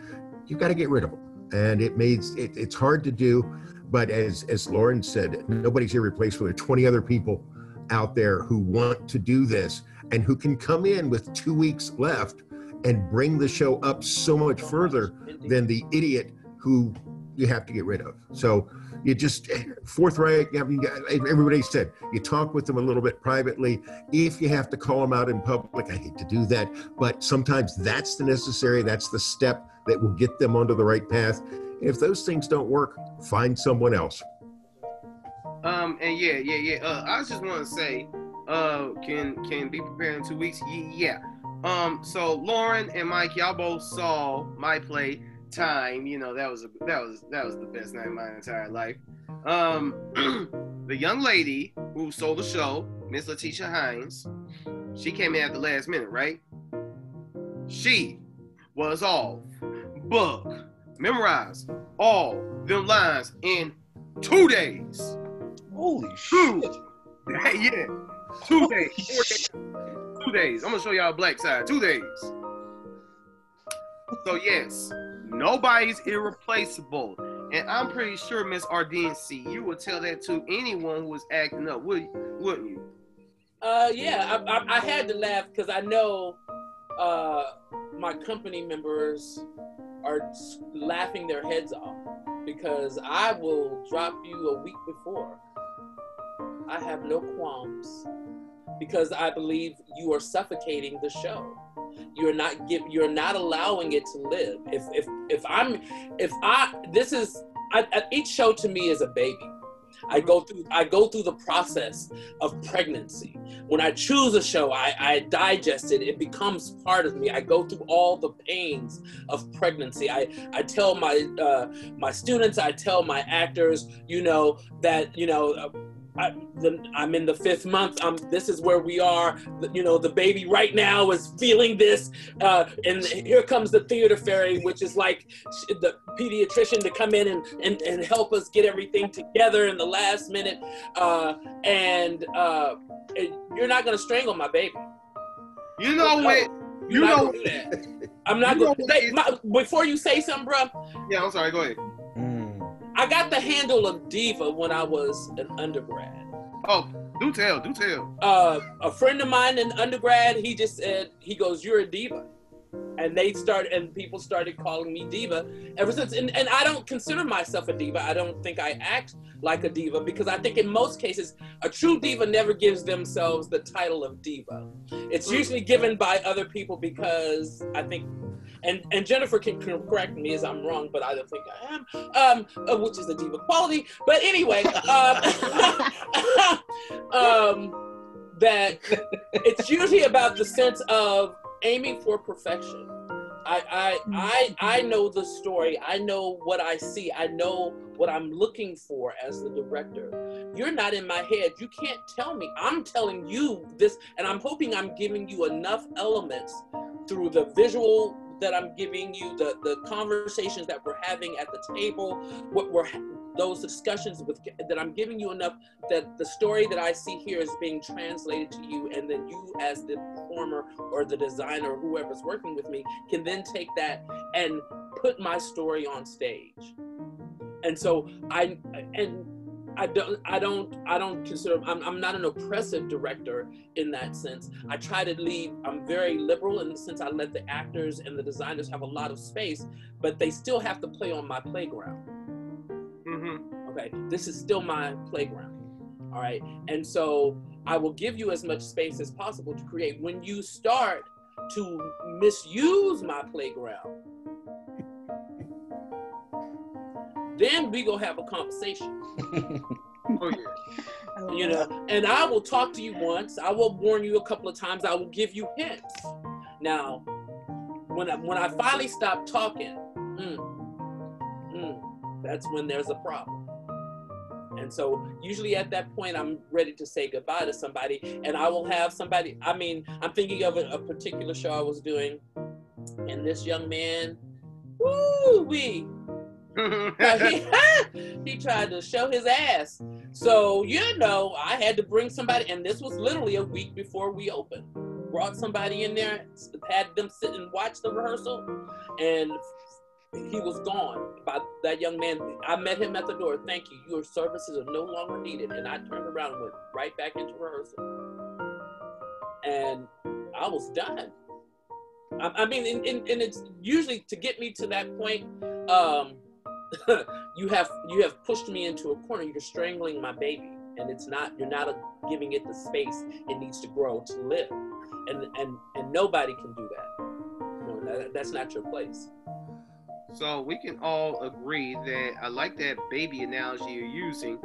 you've got to get rid of them. And it makes it, it's hard to do, but as as Lauren said, nobody's irreplaceable. There are 20 other people out there who want to do this and who can come in with two weeks left and bring the show up so much further than the idiot who you have to get rid of. So you just forthright. Everybody said you talk with them a little bit privately. If you have to call them out in public, I hate to do that, but sometimes that's the necessary. That's the step that will get them onto the right path. If those things don't work, find someone else. Um, and yeah, yeah, yeah. Uh, I just want to say, uh, can can be prepared in two weeks. Yeah. Um, so Lauren and Mike, y'all both saw my play time, you know, that was a, that was that was the best night of my entire life. Um, the young lady who sold the show, Miss Letitia Hines. She came in at the last minute, right? She was off book, memorize all them lines in two days. Holy Two. shit! Yeah, two days, four days, two days. I'm gonna show y'all black side. Two days. So yes, nobody's irreplaceable, and I'm pretty sure Miss Ardency, you would tell that to anyone who was acting up, would wouldn't you? Uh, yeah, I, I, I had to laugh because I know uh, my company members are laughing their heads off because I will drop you a week before. I have no qualms because I believe you are suffocating the show. You're not give, You're not allowing it to live. If if if I'm if I this is I, I, each show to me is a baby. I go through I go through the process of pregnancy. When I choose a show, I, I digest it. It becomes part of me. I go through all the pains of pregnancy. I, I tell my uh, my students, I tell my actors, you know that you know. I, the, I'm in the fifth month. Um, this is where we are. The- you know, the baby right now is feeling this, uh, and here comes the theater fairy, which is like the pediatrician to come in and, and, and help us get everything together in the last minute. Uh, and uh, you're not gonna strangle my baby. You know what? You're You not know that. I'm not gonna. Say, my, before you say something, bro, Yeah, I'm sorry. Go ahead. I got the handle of diva when I was an undergrad. Oh, do tell, do tell. Uh, a friend of mine in undergrad, he just said, he goes, "You're a diva," and they started, and people started calling me diva ever since. And, and I don't consider myself a diva. I don't think I act like a diva because I think in most cases, a true diva never gives themselves the title of diva. It's usually given by other people because I think. And, and Jennifer can correct me as I'm wrong, but I don't think I am, um, uh, which is a diva quality. But anyway, um, um, that it's usually about the sense of aiming for perfection. I, I I I know the story. I know what I see. I know what I'm looking for as the director. You're not in my head. You can't tell me. I'm telling you this, and I'm hoping I'm giving you enough elements through the visual that I'm giving you, the the conversations that we're having at the table, what we're those discussions with that I'm giving you enough that the story that I see here is being translated to you, and then you, as the performer or the designer or whoever's working with me, can then take that and put my story on stage. And so I and I don't I don't I don't consider I'm, I'm not an oppressive director in that sense. I try to leave I'm very liberal in the sense I let the actors and the designers have a lot of space, but they still have to play on my playground. Mm-hmm. Okay, this is still my playground. All right, and so I will give you as much space as possible to create. When you start to misuse my playground, then we go have a conversation. Oh yeah. You know, and I will talk to you once. I will warn you a couple of times. I will give you hints. Now, when I, when I finally stop talking, mm, mm, that's when there's a problem. And so usually at that point, I'm ready to say goodbye to somebody, and I will have somebody. I mean, I'm thinking of a, a particular show I was doing, and this young man, woo wee, he, he tried to show his ass. So, you know, I had to bring somebody, and this was literally a week before we opened. Brought somebody in there, had them sit and watch the rehearsal, and he was gone. By that young man, I met him at the door. Thank you. Your services are no longer needed. And I turned around and went right back into rehearsal. And I was done. I, I mean, and, and, and it's usually to get me to that point. Um, you have you have pushed me into a corner. You're strangling my baby, and it's not. You're not giving it the space it needs to grow to live, and and and nobody can do that. That, that's not your place. So we can all agree that I like that baby analogy you're using.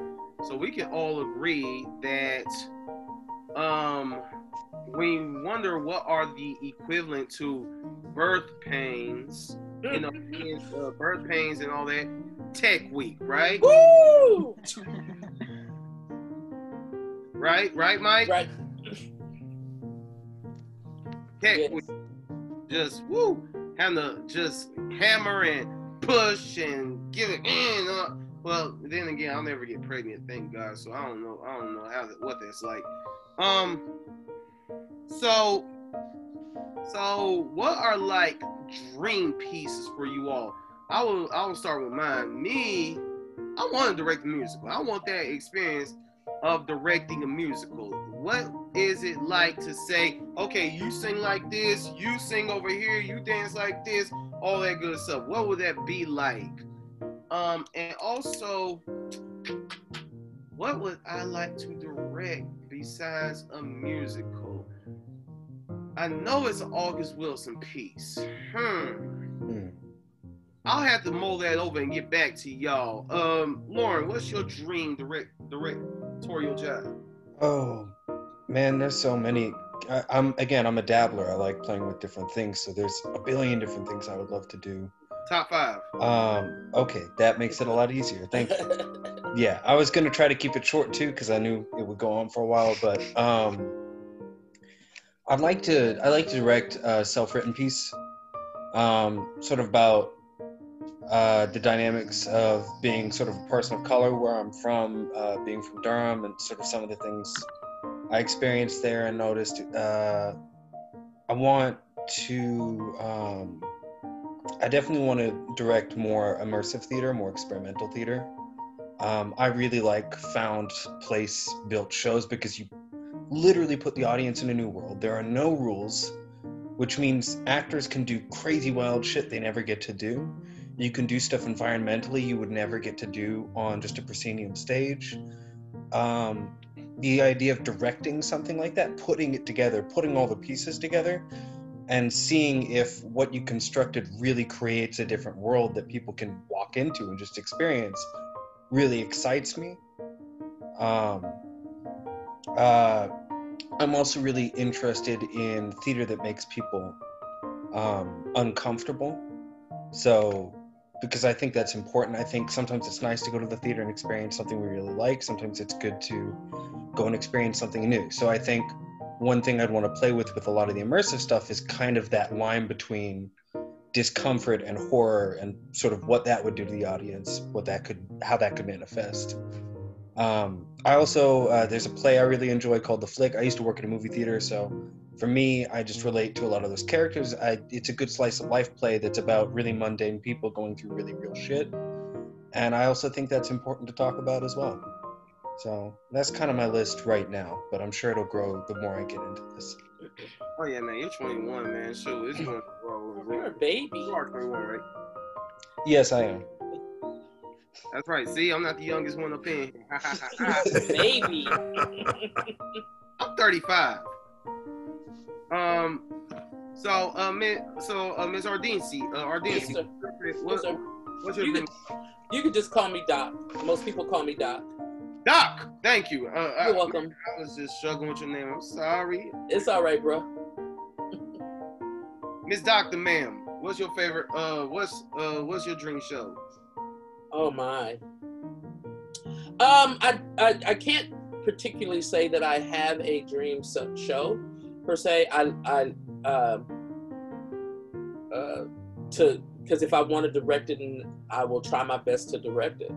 So we can all agree that um we wonder what are the equivalent to birth pains, you know, and, uh, birth pains and all that. Tech week, right? Woo! right? Right, Mike? Right. Heck, Yes. we just woo, having to just hammer and push and give it in. Uh, well, then again, I'll never get pregnant, thank God. So I don't know. I don't know how that, what that's like. Um. So, so what are like dream pieces for you all? I will. I will start with mine. Me, I want to direct a musical. I want that experience of directing a musical. What is it like to say, okay, you sing like this, you sing over here, you dance like this, all that good stuff? What would that be like? Um, and also, what would I like to direct besides a musical? I know it's an August Wilson piece. Hmm. Hmm. I'll have to mull that over and get back to y'all. Um, Lauren, what's your dream direct directorial job? Oh man, there's so many. I, I'm again, I'm a dabbler. I like playing with different things. So there's a billion different things I would love to do. Top five. Um, okay, that makes it a lot easier. Thank you. Yeah, I was gonna try to keep it short too because I knew it would go on for a while. But um, I'd like to. I like to direct a self-written piece, um, sort of about uh, the dynamics of being sort of a person of color where I'm from, uh, being from Durham, and sort of some of the things I experienced there and noticed. Uh, I want to. Um, I definitely want to direct more immersive theater, more experimental theater. Um, I really like found place built shows because you literally put the audience in a new world. There are no rules, which means actors can do crazy wild shit they never get to do. You can do stuff environmentally you would never get to do on just a proscenium stage. Um, the idea of directing something like that, putting it together, putting all the pieces together, and seeing if what you constructed really creates a different world that people can walk into and just experience really excites me. Um, uh, I'm also really interested in theater that makes people um, uncomfortable. So, because I think that's important. I think sometimes it's nice to go to the theater and experience something we really like. Sometimes it's good to go and experience something new. So I think one thing I'd want to play with with a lot of the immersive stuff is kind of that line between discomfort and horror and sort of what that would do to the audience, what that could, how that could manifest. Um, I also, uh, there's a play I really enjoy called The Flick. I used to work in a movie theater, so for me, I just relate to a lot of those characters. I, it's a good slice of life play that's about really mundane people going through really real shit. And I also think that's important to talk about as well. So that's kind of my list right now, but I'm sure it'll grow the more I get into this. Oh yeah, man, you're 21, man. So it's going to grow. You're a baby. You are 21, right? Yes, I am. That's right. See, I'm not the youngest one up in. baby. I'm 35. Um. So, uh, Miss, so, uh, Miss Ardinci, uh, Yes, what, Yes, what's your You can, you can just call me Doc. Most people call me Doc. Doc? Thank you. Uh, You're welcome. I was just struggling with your name. I'm sorry, It's all right, bro. Miss Doctor, ma'am. What's your favorite? Uh, what's uh, what's your dream show? Oh my. Um, I, I I can't particularly say that I have a dream show per se. I I um uh, to because if I want to direct it, and I will try my best to direct it.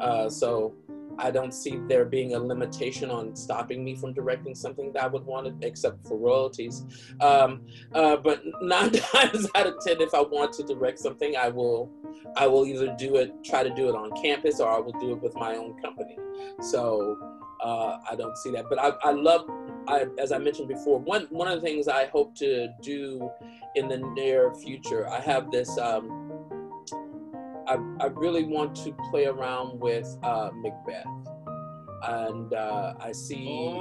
Uh, so I don't see there being a limitation on stopping me from directing something that I would want to, except for royalties. Um, uh, but nine times out of ten, if I want to direct something, I will I will either do it, try to do it on campus, or I will do it with my own company. So uh, I don't see that. But I, I love, I, as I mentioned before, one one of the things I hope to do in the near future, I have this. Um, I, I really want to play around with uh, Macbeth, and uh, I see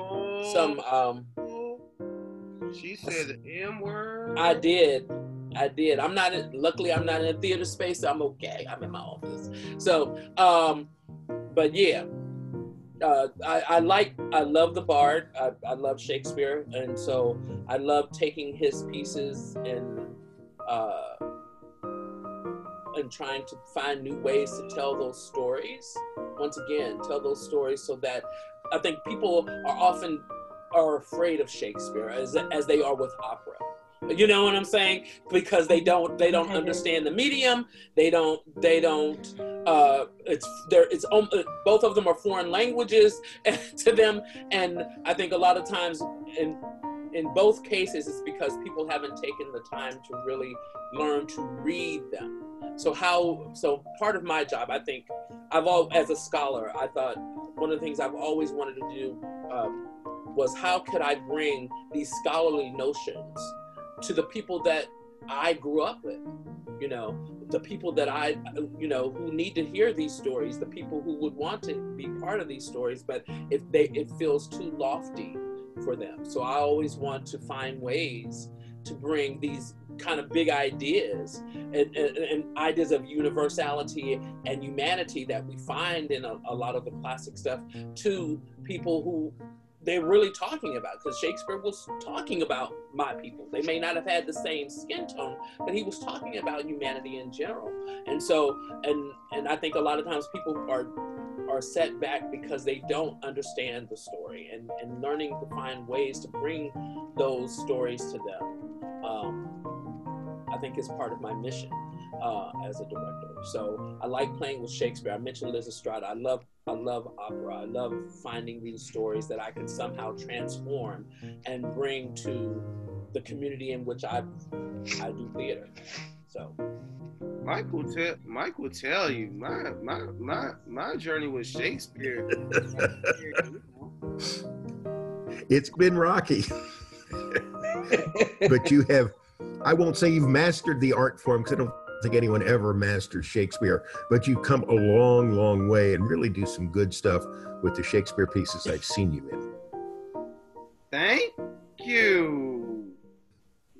some. Um, She said the M word. I did. I did. I'm not in, luckily I'm not in a theater space, so I'm okay. I'm in my office. So um but yeah. Uh, I, I like I love the Bard. I, I love Shakespeare and so I love taking his pieces and uh and trying to find new ways to tell those stories. Once again, tell those stories so that I think people are often are afraid of Shakespeare as as they are with opera. You know what I'm saying? Because they don't they don't understand the medium. They don't they don't. Uh, it's there. It's um, both of them are foreign languages to them, and I think a lot of times in in both cases it's because people haven't taken the time to really learn to read them. So how? So part of my job, I think, I've all as a scholar, I thought one of the things I've always wanted to do um, was how could I bring these scholarly notions to the people that I grew up with, you know, the people that I, you know, who need to hear these stories, the people who would want to be part of these stories, but if they, it feels too lofty for them. So I always want to find ways to bring these kind of big ideas and, and, and, ideas of universality and humanity that we find in a, a lot of the classic stuff to people who they're really talking about because Shakespeare was talking about my people. They may not have had the same skin tone, but he was talking about humanity in general. And so, and and I think a lot of times people are are set back because they don't understand the story and and learning to find ways to bring those stories to them. Um, think is part of my mission uh, as a director. So I like playing with Shakespeare. I mentioned Lysistrata. I love I love opera. I love finding these stories that I can somehow transform and bring to the community in which I I do theater. So Mike will tell Mike will tell you my my my my journey with Shakespeare. it's been rocky. but you have I won't say you've mastered the art form because I don't think anyone ever masters Shakespeare, but you've come a long, long way and really do some good stuff with the Shakespeare pieces I've seen you in. Thank you,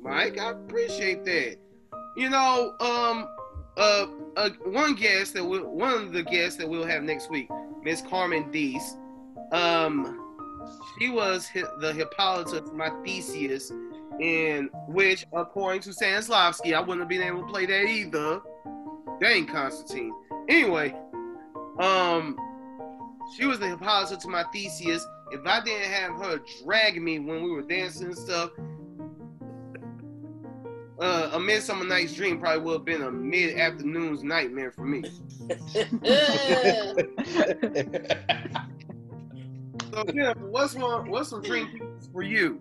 Mike. I appreciate that. You know, um, uh, uh one guest that will, one of the guests that we'll have next week, Miss Carmen Deese. Um, she was the Hippolyta for my Theseus in which, according to Stanislavski, I wouldn't have been able to play that either. Dang, Constantine. Anyway, um, she was the Hippolyta to my Theseus. If I didn't have her drag me when we were dancing and stuff, uh, a Midsummer Night's Dream probably would have been a mid afternoon's nightmare for me. so, yeah, what's one? What's some dream for you?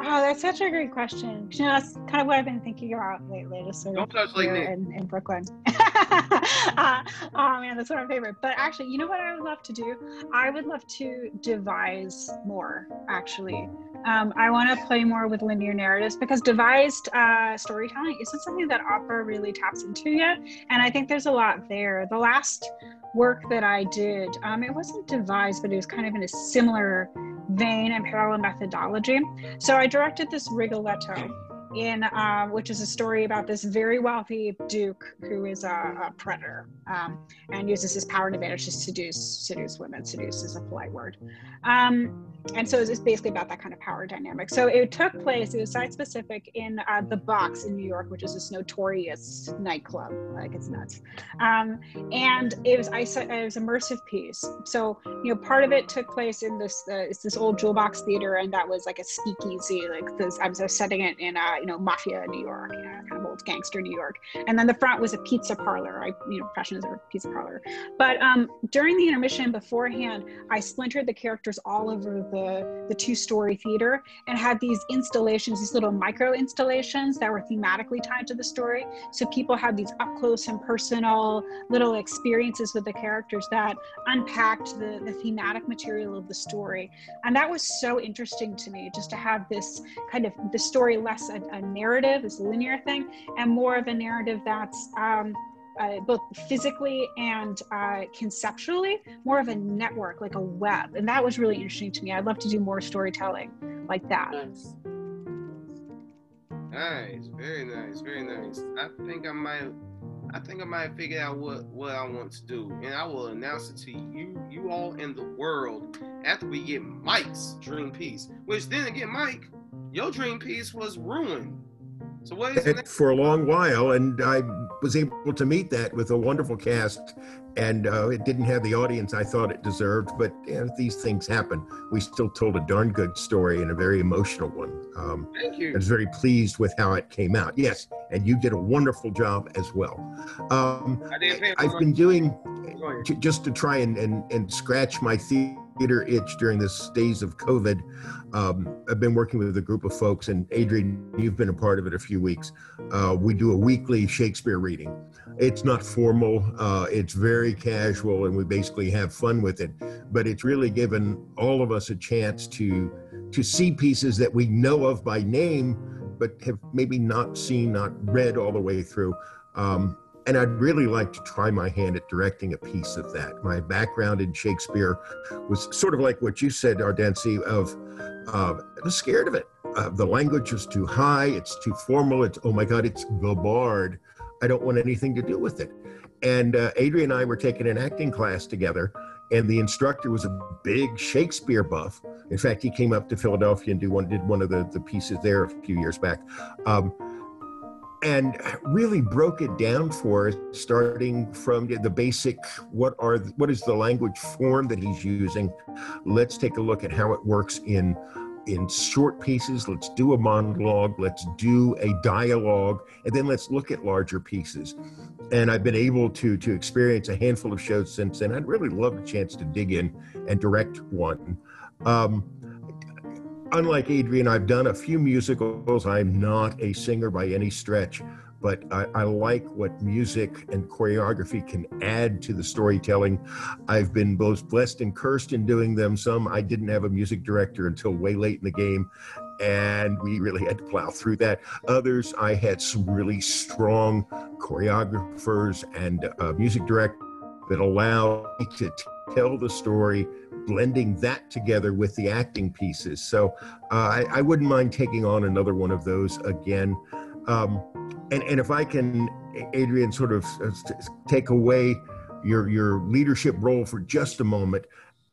Oh, that's such a great question. You know, that's kind of what I've been thinking about lately, just sort Don't touch like in, in, Brooklyn. uh, oh man, that's one of my favorite. But actually, you know what I would love to do? I would love to devise more. Actually, um, I want to play more with linear narratives because devised uh, storytelling isn't something that opera really taps into yet, and I think there's a lot there. The last work that I did, um, it wasn't devised, but it was kind of in a similar vein and parallel methodology. So I directed this Rigoletto in uh, which is a story about this very wealthy duke who is a, a predator um, and uses his power and advantage to seduce seduce women. Seduce is a polite word. Um, and so it's basically about that kind of power dynamic. So it took place, it was site specific in uh, the Box in New York, which is this notorious nightclub. Like it's nuts. Um, and it was, I, it was immersive piece. So, you know, part of it took place in this, uh, it's this old jewel box theater. And that was like a speakeasy, like this, I was setting it in, uh, you know, mafia New York, you know, old gangster New York. And then the front was a pizza parlor. I, you know, fashion is a pizza parlor. But um, during the intermission beforehand, I splintered the characters all over the the, two story theater and had these installations, these little micro installations that were thematically tied to the story. So people had these up close and personal little experiences with the characters that unpacked the, the thematic material of the story. And that was so interesting to me just to have this kind of the story less a, a narrative, this linear thing, and more of a narrative that's um, uh, both physically and uh, conceptually, more of a network, like a web. And that was really interesting to me. I'd love to do more storytelling like that. Nice. Nice, very nice, very nice. I think I might, I think I might figure out what what I want to do, and I will announce it to you, you all in the world after we get Mike's dream piece. Which then again, Mike, your dream piece was ruined So what is name? for a long while, and I was able to meet that with a wonderful cast, and uh, it didn't have the audience I thought it deserved. But you know, these things happen. We still told a darn good story and a very emotional one. Um, Thank you. I was very pleased with how it came out. Yes, and you did a wonderful job as well. Um, I I've been doing just to try and, and, and scratch my theater itch during this days of COVID. Um, I've been working with a group of folks, and Adrian, you've been a part of it a few weeks. Uh, we do a weekly Shakespeare reading. It's not formal, uh, it's very casual, and we basically have fun with it. But it's really given all of us a chance to to see pieces that we know of by name, but have maybe not seen, not read all the way through. Um, and I'd really like to try my hand at directing a piece of that. My background in Shakespeare was sort of like what you said, Ardensi, of uh, I was scared of it. Uh, the language is too high, it's too formal, it's, oh my God, it's the. I don't want anything to do with it. And uh, Adrian and I were taking an acting class together, and the instructor was a big Shakespeare buff. In fact, he came up to Philadelphia and do one, did one of the, the pieces there a few years back. Um, and really broke it down for us, starting from the basic what are what is the language form that he's using. Let's take a look at how it works in in short pieces. Let's do a monologue. Let's do a dialogue, and then let's look at larger pieces. And I've been able to to experience a handful of shows since then. I'd really love a chance to dig in and direct one. Um, unlike Adrian, I've done a few musicals. I'm not a singer by any stretch, but I, I, like what music and choreography can add to the storytelling. I've been both blessed and cursed in doing them. Some I didn't have a music director until way late in the game. And we really had to plow through that. Others, I had some really strong choreographers and uh, music directors that allow me to tell the story blending that together with the acting pieces. So uh, I, I, wouldn't mind taking on another one of those again. Um, and, and if I can, Adrian, sort of uh, take away your, your leadership role for just a moment,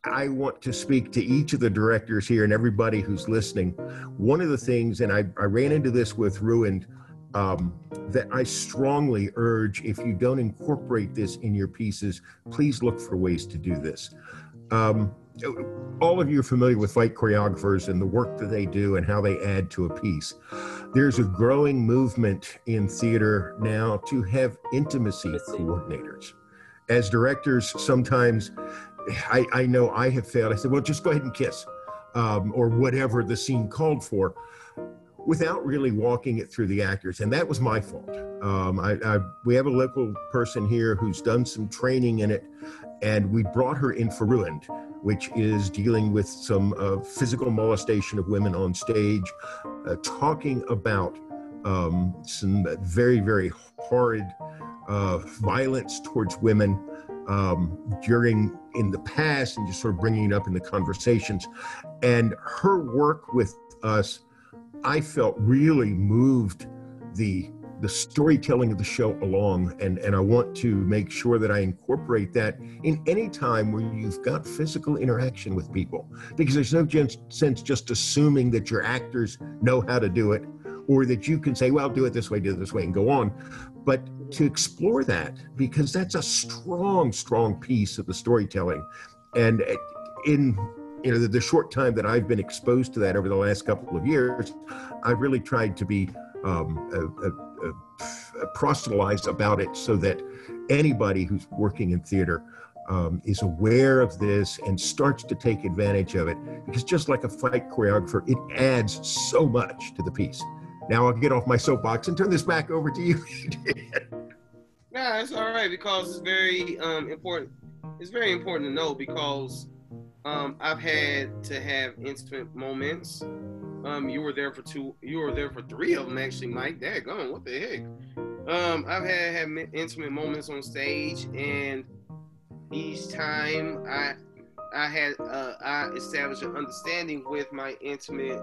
I want to speak to each of the directors here and everybody who's listening. One of the things, and I, I ran into this with Ruined, um, that I strongly urge if you don't incorporate this in your pieces, please look for ways to do this. Um, all of you are familiar with fight choreographers and the work that they do and how they add to a piece. There's a growing movement in theater now to have intimacy coordinators. As directors, sometimes I, I know I have failed. I said, well, just go ahead and kiss um, or whatever the scene called for without really walking it through the actors. And that was my fault. Um, I, I, we have a local person here who's done some training in it, and we brought her in for Ruined, which is dealing with some uh, physical molestation of women on stage, uh, talking about um, some very, very horrid uh, violence towards women um, during in the past and just sort of bringing it up in the conversations. And her work with us I felt really moved the the storytelling of the show along and and I want to make sure that I incorporate that in any time where you've got physical interaction with people. Because there's no sense just assuming that your actors know how to do it or that you can say well do it this way do it this way and go on. But to explore that because that's a strong strong piece of the storytelling. And uh, in you know, the, the, short time that I've been exposed to that over the last couple of years, I've really tried to be um, a, a, a proselytized about it so that anybody who's working in theater um, is aware of this and starts to take advantage of it. Because just like a fight choreographer, it adds so much to the piece. Now I'll get off my soapbox and turn this back over to you. yeah, it's all right because it's very um, important. It's very important to know because um, I've had to have intimate moments. Um, you were there for two. You were there for three of them, actually, Mike. Dad, gone. What the heck? Um, I've had have intimate moments on stage, and each time I I had uh, I established an understanding with my intimate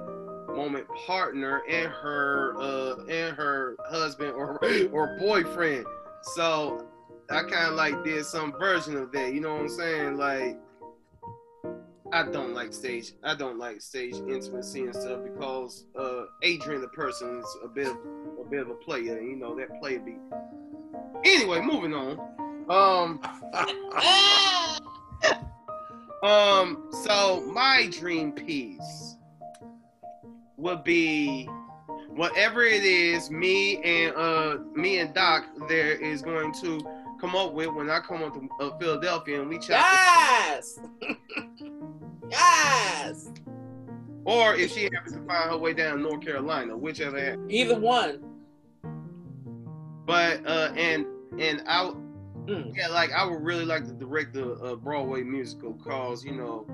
moment partner and her uh, and her husband or or boyfriend. So I kind of like did some version of that. You know what I'm saying? Like I don't like stage. I don't like stage intimacy and stuff because uh, Adrian, the person, is a bit of a bit of a player, and you know that player be. Anyway, moving on. Um, um. So my dream piece would be whatever it is. Me and uh, me and Doc there is going to come up with when I come up to uh, Philadelphia and we chat. Yes. yes. Or if she happens to find her way down North Carolina, whichever. happens. Either one. But uh, and and I Mm. yeah, like I would really like to direct a, a Broadway musical cause you know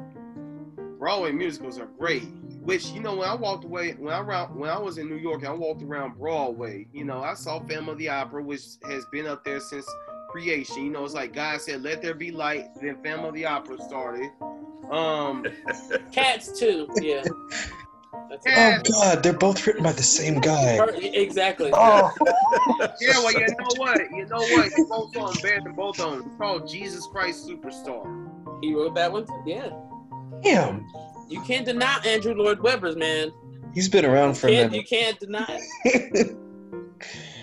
Broadway musicals are great. Which you know when I walked away when I around when I was in New York I walked around Broadway, you know I saw Phantom of the Opera, which has been up there since creation. You know it's like God said, "Let there be light." Then Phantom of the Opera started. Um, Cats too. Yeah. That's Oh God, they're both written by the same guy. Exactly. Oh, yeah, well you know what, you know what, They're both of them better than both of them. It's called Jesus Christ Superstar. He wrote that one too. Yeah. damn. You can't deny Andrew Lloyd Webber's man. He's been around for a Can't, you can't deny it.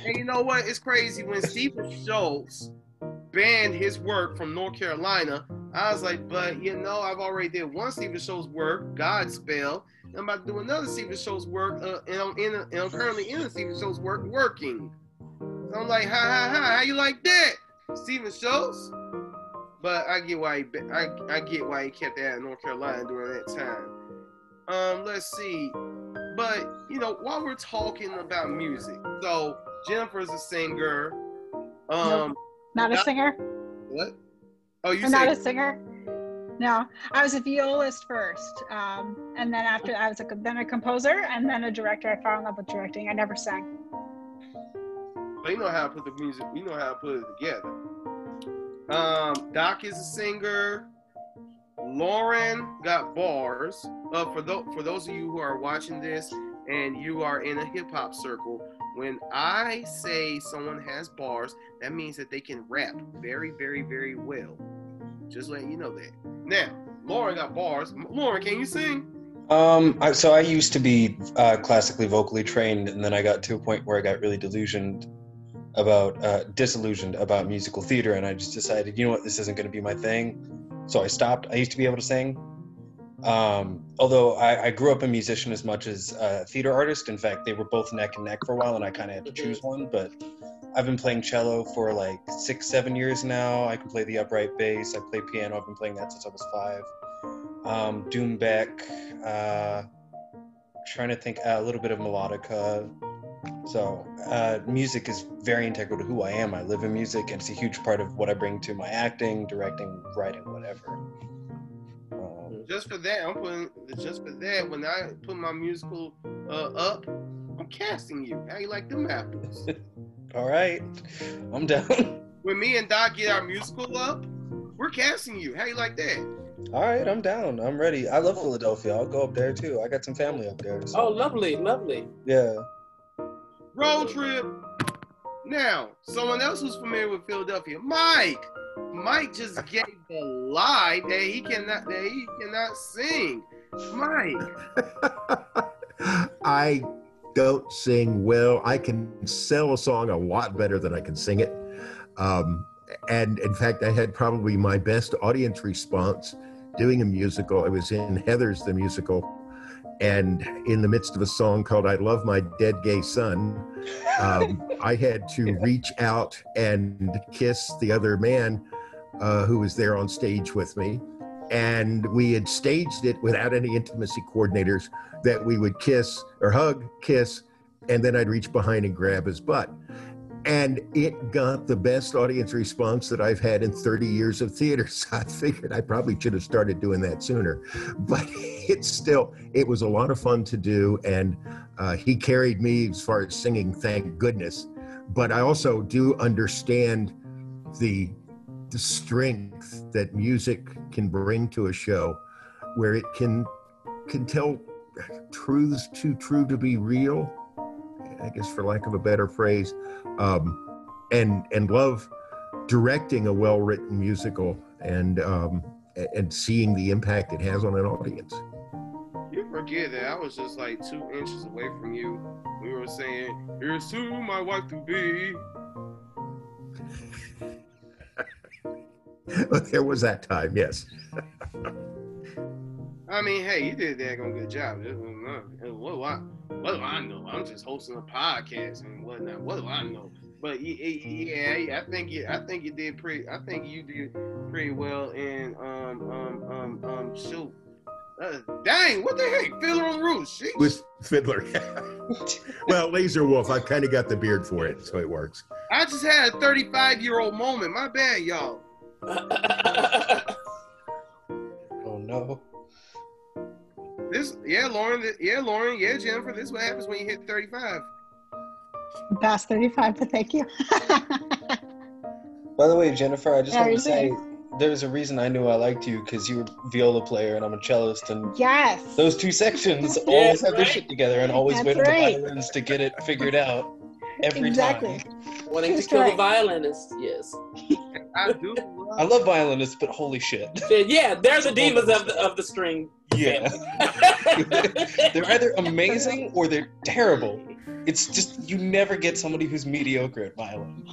And you know what? It's crazy when Stephen Schwartz banned his work from North Carolina. I was like, but you know, I've already did one Stephen Schwartz work, Godspell. I'm about to do another Stephen Schwartz work, uh, and I'm in, a, and I'm currently in a Stephen Schwartz work working. So I'm like, ha ha ha, how you like that, Stephen Schwartz? But I get why he, I, I get why he kept that in North Carolina during that time. Um, let's see. But you know, while we're talking about music, so Jennifer's a singer. Um, Not a singer. what? Oh, you I'm not a singer. No, I was a violist first, um, and then after I was a, then a composer, and then a director. I fell in love with directing. I never sang. but you know how to put the music. You know how to put it together. Um, Doc is a singer. Lauren got bars. Uh, for those for those of you who are watching this and you are in a hip hop circle, when I say someone has bars, that means that they can rap very, very, very well. Just letting you know that. Now, Lauren got bars. Lauren, can you sing? Um, I, so I used to be uh, classically vocally trained, and then I got to a point where I got really delusioned about, uh, disillusioned about musical theater, and I just decided, you know what, this isn't going to be my thing. So I stopped. I used to be able to sing. Um, although I, I grew up a musician as much as a theater artist. In fact, they were both neck and neck for a while, and I kind of had to choose one. But I've been playing cello for like six, seven years now. I can play the upright bass. I play piano. I've been playing that since I was five. Um, doumbek. Uh, trying to think uh, a little bit of melodica. So uh, music is very integral to who I am. I live in music, and it's a huge part of what I bring to my acting, directing, writing, whatever. Just for that, I'm putting just for that. When I put my musical uh, up, I'm casting you. How you like them apples? all right, I'm down. when me and Doc get our musical up, we're casting you. How you like that? all right, I'm down. I'm ready. I love Philadelphia. I'll go up there too. I got some family up there. So, Oh, lovely, lovely. yeah. Road trip. Now, someone else who's familiar with Philadelphia, Mike. Mike just gave the lie that he cannot that he cannot sing. Mike. I don't sing well. I can sell a song a lot better than I can sing it. Um, and in fact, I had probably my best audience response doing a musical. I was in Heathers the musical, and in the midst of a song called "I Love My Dead Gay Son," um, I had to reach out and kiss the other man uh, who was there on stage with me. And we had staged it without any intimacy coordinators that we would kiss or hug, kiss, and then I'd reach behind and grab his butt. And it got the best audience response that I've had in 30 years of theater. So I figured I probably should have started doing that sooner. But it's still, it was a lot of fun to do. And uh, he carried me as far as singing, thank goodness. But I also do understand the, the strength that music can bring to a show where it can can tell truths too true to be real i guess for lack of a better phrase um, and and love directing a well-written musical and um, and seeing the impact it has on an audience You're forget that I was just like two inches away from you. We were saying, "Here's to my wife to be." there was that time, yes. I mean, hey, you did that good job. What do I, what do I know? I'm just hosting a podcast and whatnot. What do I know? But yeah, I think you, I think you did pretty. I think you did pretty well in um um um um shoot. Uh, dang, what the heck? Fiddler on the Roof. With Fiddler. well, Lazar Wolf, I kind of got the beard for it, so it works. I just had a 35 year old moment. My bad, y'all. oh no. This, yeah, Lauren, yeah, Lauren, yeah, Jennifer. This is what happens when you hit 35. Past 35, but thank you. By the way, Jennifer, I just want to say there's a reason I knew I liked you because you were viola player and I'm a cellist, and yes, those two sections always have right. their shit together and always That's wait on right. the violins to get it figured out every exactly. time. Wanting to kill the violinist, yes. I do. I love violinists, but holy shit. Yeah, they're the divas of the of the string. Yeah. they're either amazing or they're terrible. It's just you never get somebody who's mediocre at violin.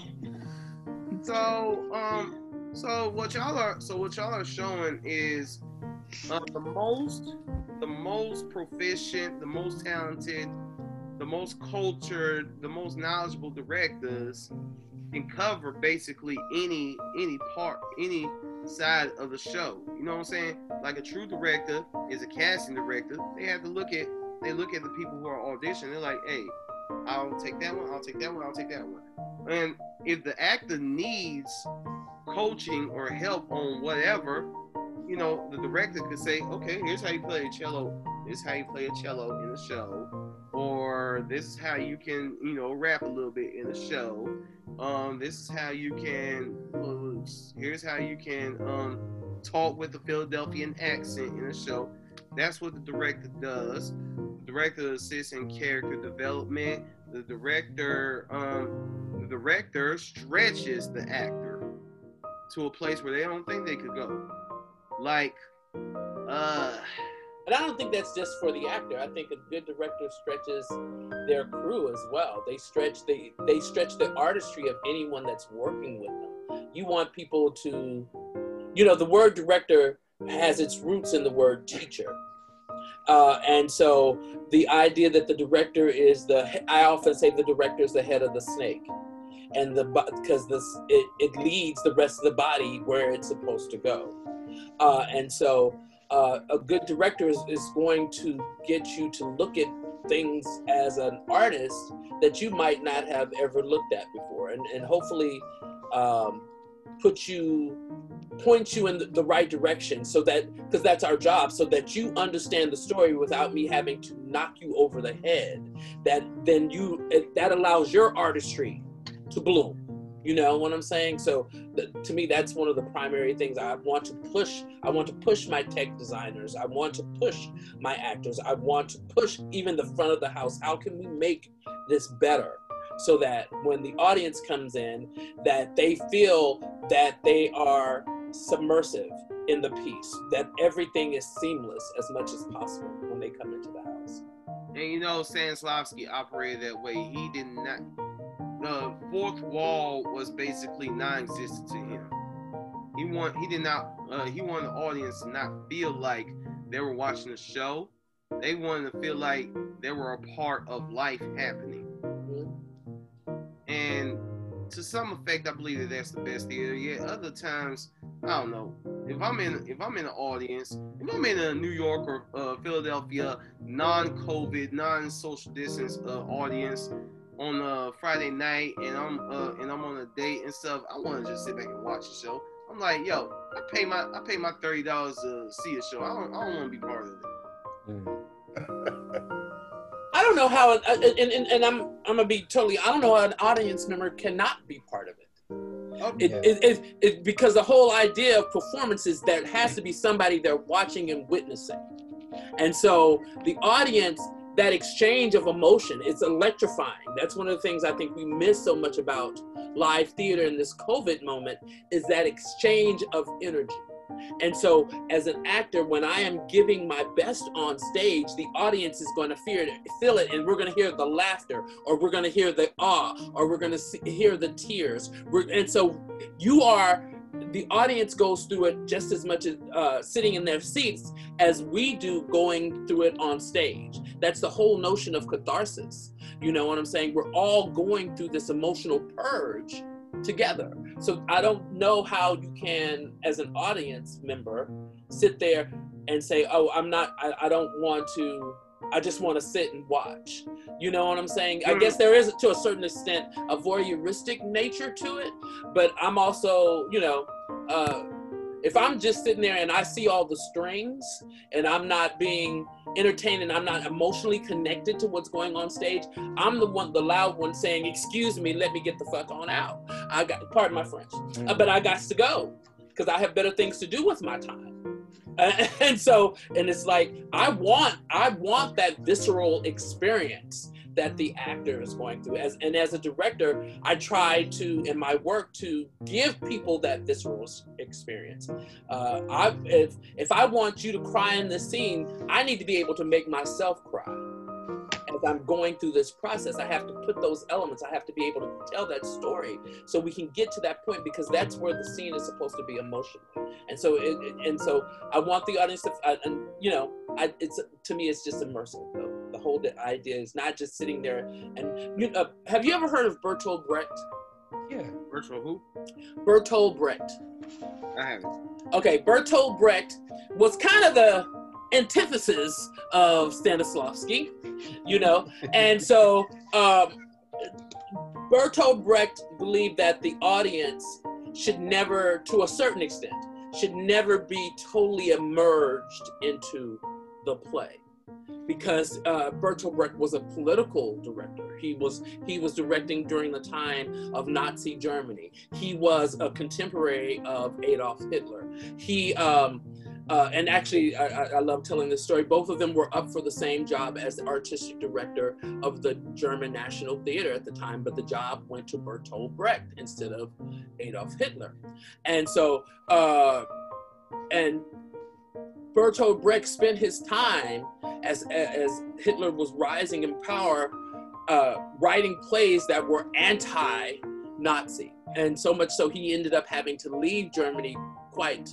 So, um, so what y'all are so what y'all are showing is uh, the most the most proficient, the most talented, the most cultured, the most knowledgeable directors can cover basically any any part any side of the show. You know what I'm saying? Like a true director is a casting director. They have to look at they look at the people who are auditioning. They're like, hey, I'll take that one, I'll take that one, I'll take that one. And if the actor needs coaching or help on whatever, you know, the director could say, okay, here's how you play a cello. Here's how you play a cello in a show. Or this is how you can, you know, rap a little bit in a show. Um, this is how you can, here's how you can um, talk with a Philadelphian accent in a show. That's what the director does. The director assists in character development. The director, um, the director stretches the actor to a place where they don't think they could go. Like, uh, and I don't think that's just for the actor. I think a good director stretches their crew as well. They stretch the they stretch the artistry of anyone that's working with them. You want people to, you know, the word director has its roots in the word teacher. Uh, and so the idea that the director is the, I often say the director is the head of the snake and the because this it, it leads the rest of the body where it's supposed to go uh, and so uh, a good director is, is going to get you to look at things as an artist that you might not have ever looked at before and, and hopefully um, put you point you in the, the right direction so that because that's our job so that you understand the story without me having to knock you over the head that then you that allows your artistry to bloom. You know what I'm saying? Mm-hmm. So th- to me, that's one of the primary things I want to push. I want to push my tech designers. I want to push my actors. I want to push even the front of the house. How can we make this better? So that when the audience comes in, that they feel that they are submersive in the piece, that everything is seamless as much as possible when they come into the house. And you know, Stanislavski operated that way. He did not the fourth wall was basically non-existent to him. He want he did not uh, he wanted the audience to not feel like they were watching a show. They wanted to feel like they were a part of life happening. And to some effect, I believe that that's the best theater. Yeah, other times, I don't know. If I'm in, if I'm in an audience, if I'm in a New York or uh, Philadelphia non-COVID, non-social distance uh, audience, on a Friday night and I'm uh, and I'm on a date and stuff, I want to just sit back and watch the show. I'm like, yo, I pay my I pay my thirty dollars to see a show. I don't I don't want to be part of it. Mm. I don't know how, uh, and, and, and I'm I'm gonna be totally. I don't know how an audience member cannot be part of it. Okay. It, it, it, it, because the whole idea of performance is there has to be somebody they're watching and witnessing. And so the audience that exchange of emotion it's electrifying that's one of the things i think we miss so much about live theater in this covid moment is that exchange of energy And so, as an actor, when I am giving my best on stage, the audience is going to feel it, and we're going to hear the laughter, or we're going to hear the awe, or we're going to hear the tears. And so, you are the audience goes through it just as much as uh, sitting in their seats as we do going through it on stage. That's the whole notion of catharsis. You know what I'm saying? We're all going through this emotional purge together. So I don't know how you can, as an audience member, sit there and say, "Oh, I'm not. I, I don't want to." I just want to sit and watch. You know what I'm saying? I guess there is, to a certain extent, a voyeuristic nature to it, but I'm also, you know, uh, if I'm just sitting there and I see all the strings and I'm not being entertained and I'm not emotionally connected to what's going on stage, I'm the one, the loud one saying, "Excuse me, let me get the fuck on out." I got, pardon my French, uh, but I got to go because I have better things to do with my time. and so, and it's like I want, I want that visceral experience that the actor is going through. As and as a director, I try to in my work to give people that visceral experience. Uh, I if if I want you to cry in this scene, I need to be able to make myself cry. As I'm going through this process, I have to put those elements. I have to be able to tell that story so we can get to that point because that's where the scene is supposed to be emotional. And so, it, and so, I want the audience to, uh, and you know, I, it's to me, it's just immersive though The whole idea is not just sitting there and you know, have you ever heard of Bertolt Brecht? Yeah. Bertolt who? Bertolt Brecht. I haven't. Okay, Bertolt Brecht was kind of the antithesis of Stanislavski, you know, and so um, Bertolt Brecht believed that the audience should never, to a certain extent, should never be totally emerged into the play because uh, Bertolt Brecht was a political director. He was he was directing during the time of Nazi Germany. He was a contemporary of Adolf Hitler. He um, uh, and actually, I, I, love telling this story. Both of them were up for the same job as the artistic director of the German National Theater at the time, but the job went to Bertolt Brecht instead of Adolf Hitler. And so, uh, and Bertolt Brecht spent his time as as Hitler was rising in power, uh, writing plays that were anti-Nazi, and so much so he ended up having to leave Germany quite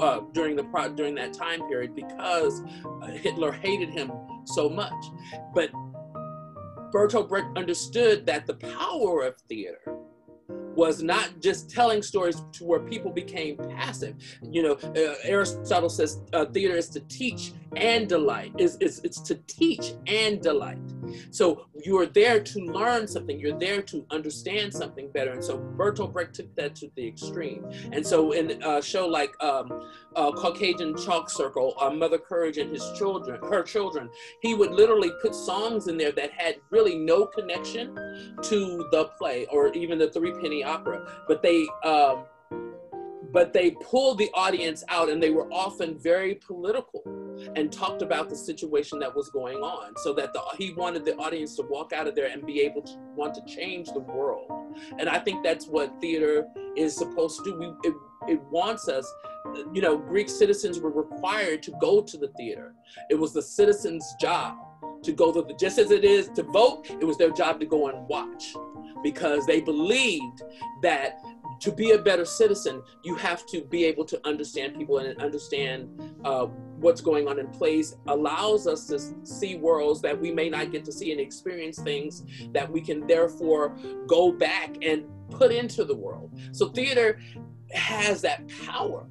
uh, during the during that time period because uh, Hitler hated him so much. But Bertolt Brecht understood that the power of theater was not just telling stories to where people became passive. You know, uh, Aristotle says uh, theater is to teach and delight. It's, it's, it's to teach and delight. So you are there to learn something. You're there to understand something better. And so Bertolt Brecht took that to the extreme. And so in a show like um, uh, Caucasian Chalk Circle, uh, Mother Courage and his children, her children, he would literally put songs in there that had really no connection to the play or even the Threepenny Opera, but they. Um, but they pulled the audience out and they were often very political and talked about the situation that was going on so that the, he wanted the audience to walk out of there and be able to want to change the world. And i think that's what theater is supposed to do. We, it, it wants us you know greek citizens were required to go to the theater. It was the citizens job to go to the just as it is to vote it was their job to go and watch because they believed that to be a better citizen, you have to be able to understand people and understand uh, what's going on in place. Allows us to see worlds that we may not get to see and experience things that we can therefore go back and put into the world. So theater has that power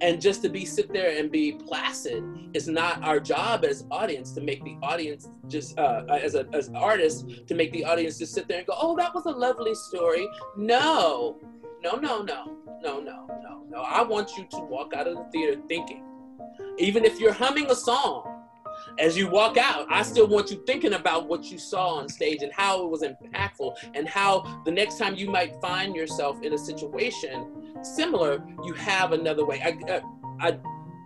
and just to be sit there and be placid is not our job as audience to make the audience just uh, as a as artists to make the audience just sit there and go oh that was a lovely story no no, no, no, no, no, no, no. I want you to walk out of the theater thinking. Even if you're humming a song as you walk out, I still want you thinking about what you saw on stage and how it was impactful and how the next time you might find yourself in a situation similar, you have another way. I, uh, I,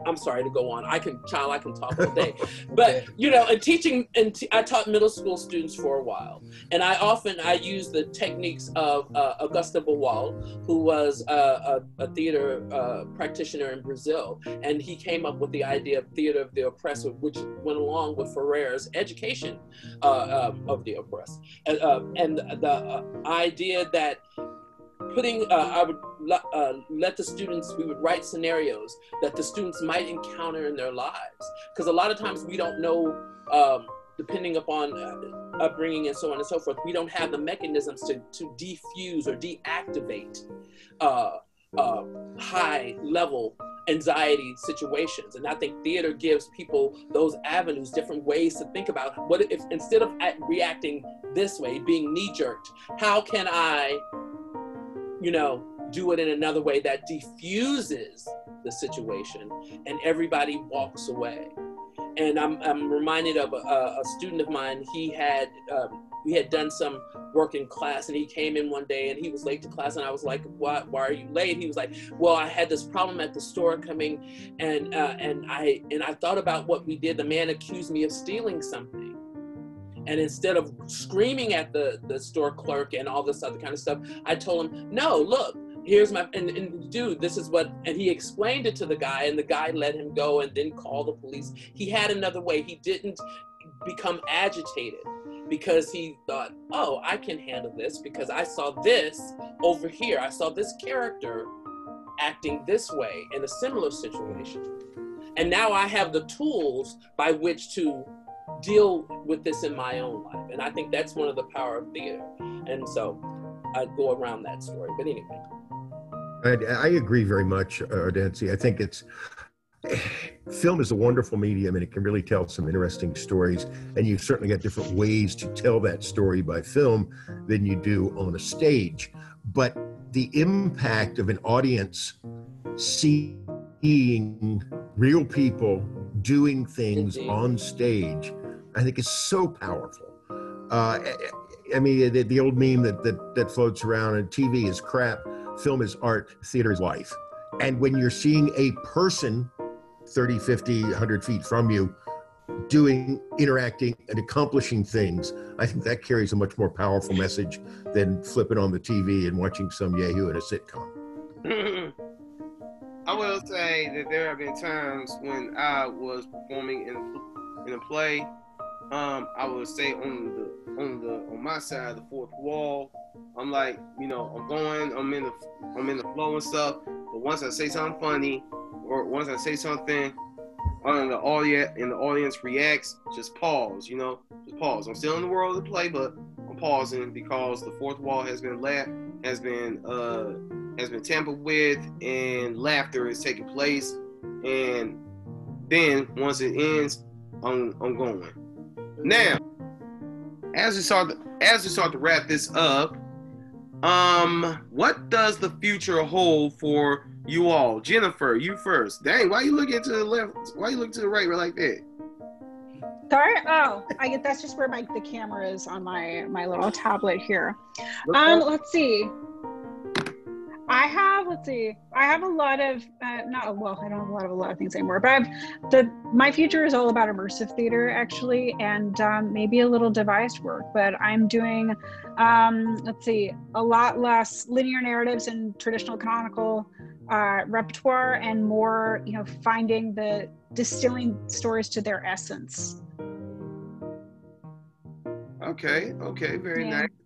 I'm sorry to go on. I can, child, I can talk all day. but you know, and teaching, and t- I taught middle school students for a while, and I often I use the techniques of uh, Augusto Boal, who was uh, a, a, theater uh, practitioner in Brazil, and he came up with the idea of theater of the oppressed, which went along with Freire's education uh, um, of the oppressed, and, uh, and the uh, idea that putting uh, i would uh, let the students we would write scenarios that the students might encounter in their lives. Because a lot of times we don't know um, depending upon uh, upbringing and so on and so forth we don't have the mechanisms to, to defuse or deactivate uh, uh, high level anxiety situations. And i think theater gives people those avenues different ways to think about what if instead of reacting this way being knee-jerked how can i you know, do it in another way that diffuses the situation and everybody walks away. And I'm, I'm reminded of a, a student of mine. He had, um, we had done some work in class and he came in one day and he was late to class and I was like, why, why are you late? He was like, well, I had this problem at the store coming and, uh, and I, and I thought about what we did. The man accused me of stealing something and instead of screaming at the, the store clerk and all this other kind of stuff, I told him, no, look, here's my, and, and dude, this is what, and he explained it to the guy, and the guy let him go and then call the police. He had another way. He didn't become agitated because he thought, oh, I can handle this because I saw this over here. I saw this character acting this way in a similar situation. And now I have the tools by which to deal with this in my own life. And I think that's one of the power of theater. And so I go around that story. But anyway. I, I agree very much, uh, Nancy. I think it's film is a wonderful medium and it can really tell some interesting stories. And you've certainly got different ways to tell that story by film than you do on a stage. But the impact of an audience seeing real people doing things Indeed. on stage I think is so powerful. Uh, I mean, the, the, old meme that, that, that floats around and TV is crap, film is art, theater is life. And when you're seeing a person 30, 50, 100 feet from you doing, interacting, and accomplishing things, I think that carries a much more powerful message than flipping on the TV and watching some Yahoo in a sitcom. I will say that there have been times when I was performing in, in a play um, I would say on the on the on my side the fourth wall, I'm like, you know, I'm going, I'm in the I'm in the flow and stuff. But once I say something funny, or once I say something, on the audience and the audience reacts, just pause, you know, just pause. I'm still in the world of the play, but I'm pausing because the fourth wall has been laughed, has been uh has been tampered with, and laughter is taking place. And then once it ends, I'm I'm going. Now, as we start to, as we start to wrap this up, um, what does the future hold for you all? Jennifer, you first. Dang, why you looking to the left? Why you looking to the right like that? Sorry. Oh, I get that's just where my the camera is on my my little tablet here. Um, let's see. I have, let's see, I have a lot of, uh, not, well, I don't have a lot of a lot of things anymore, but I've, the, my future is all about immersive theater actually, and um, maybe a little devised work, but I'm doing, um, let's see, a lot less linear narratives and traditional canonical uh, repertoire and more, you know, finding the, distilling stories to their essence. Okay, okay, very yeah. nice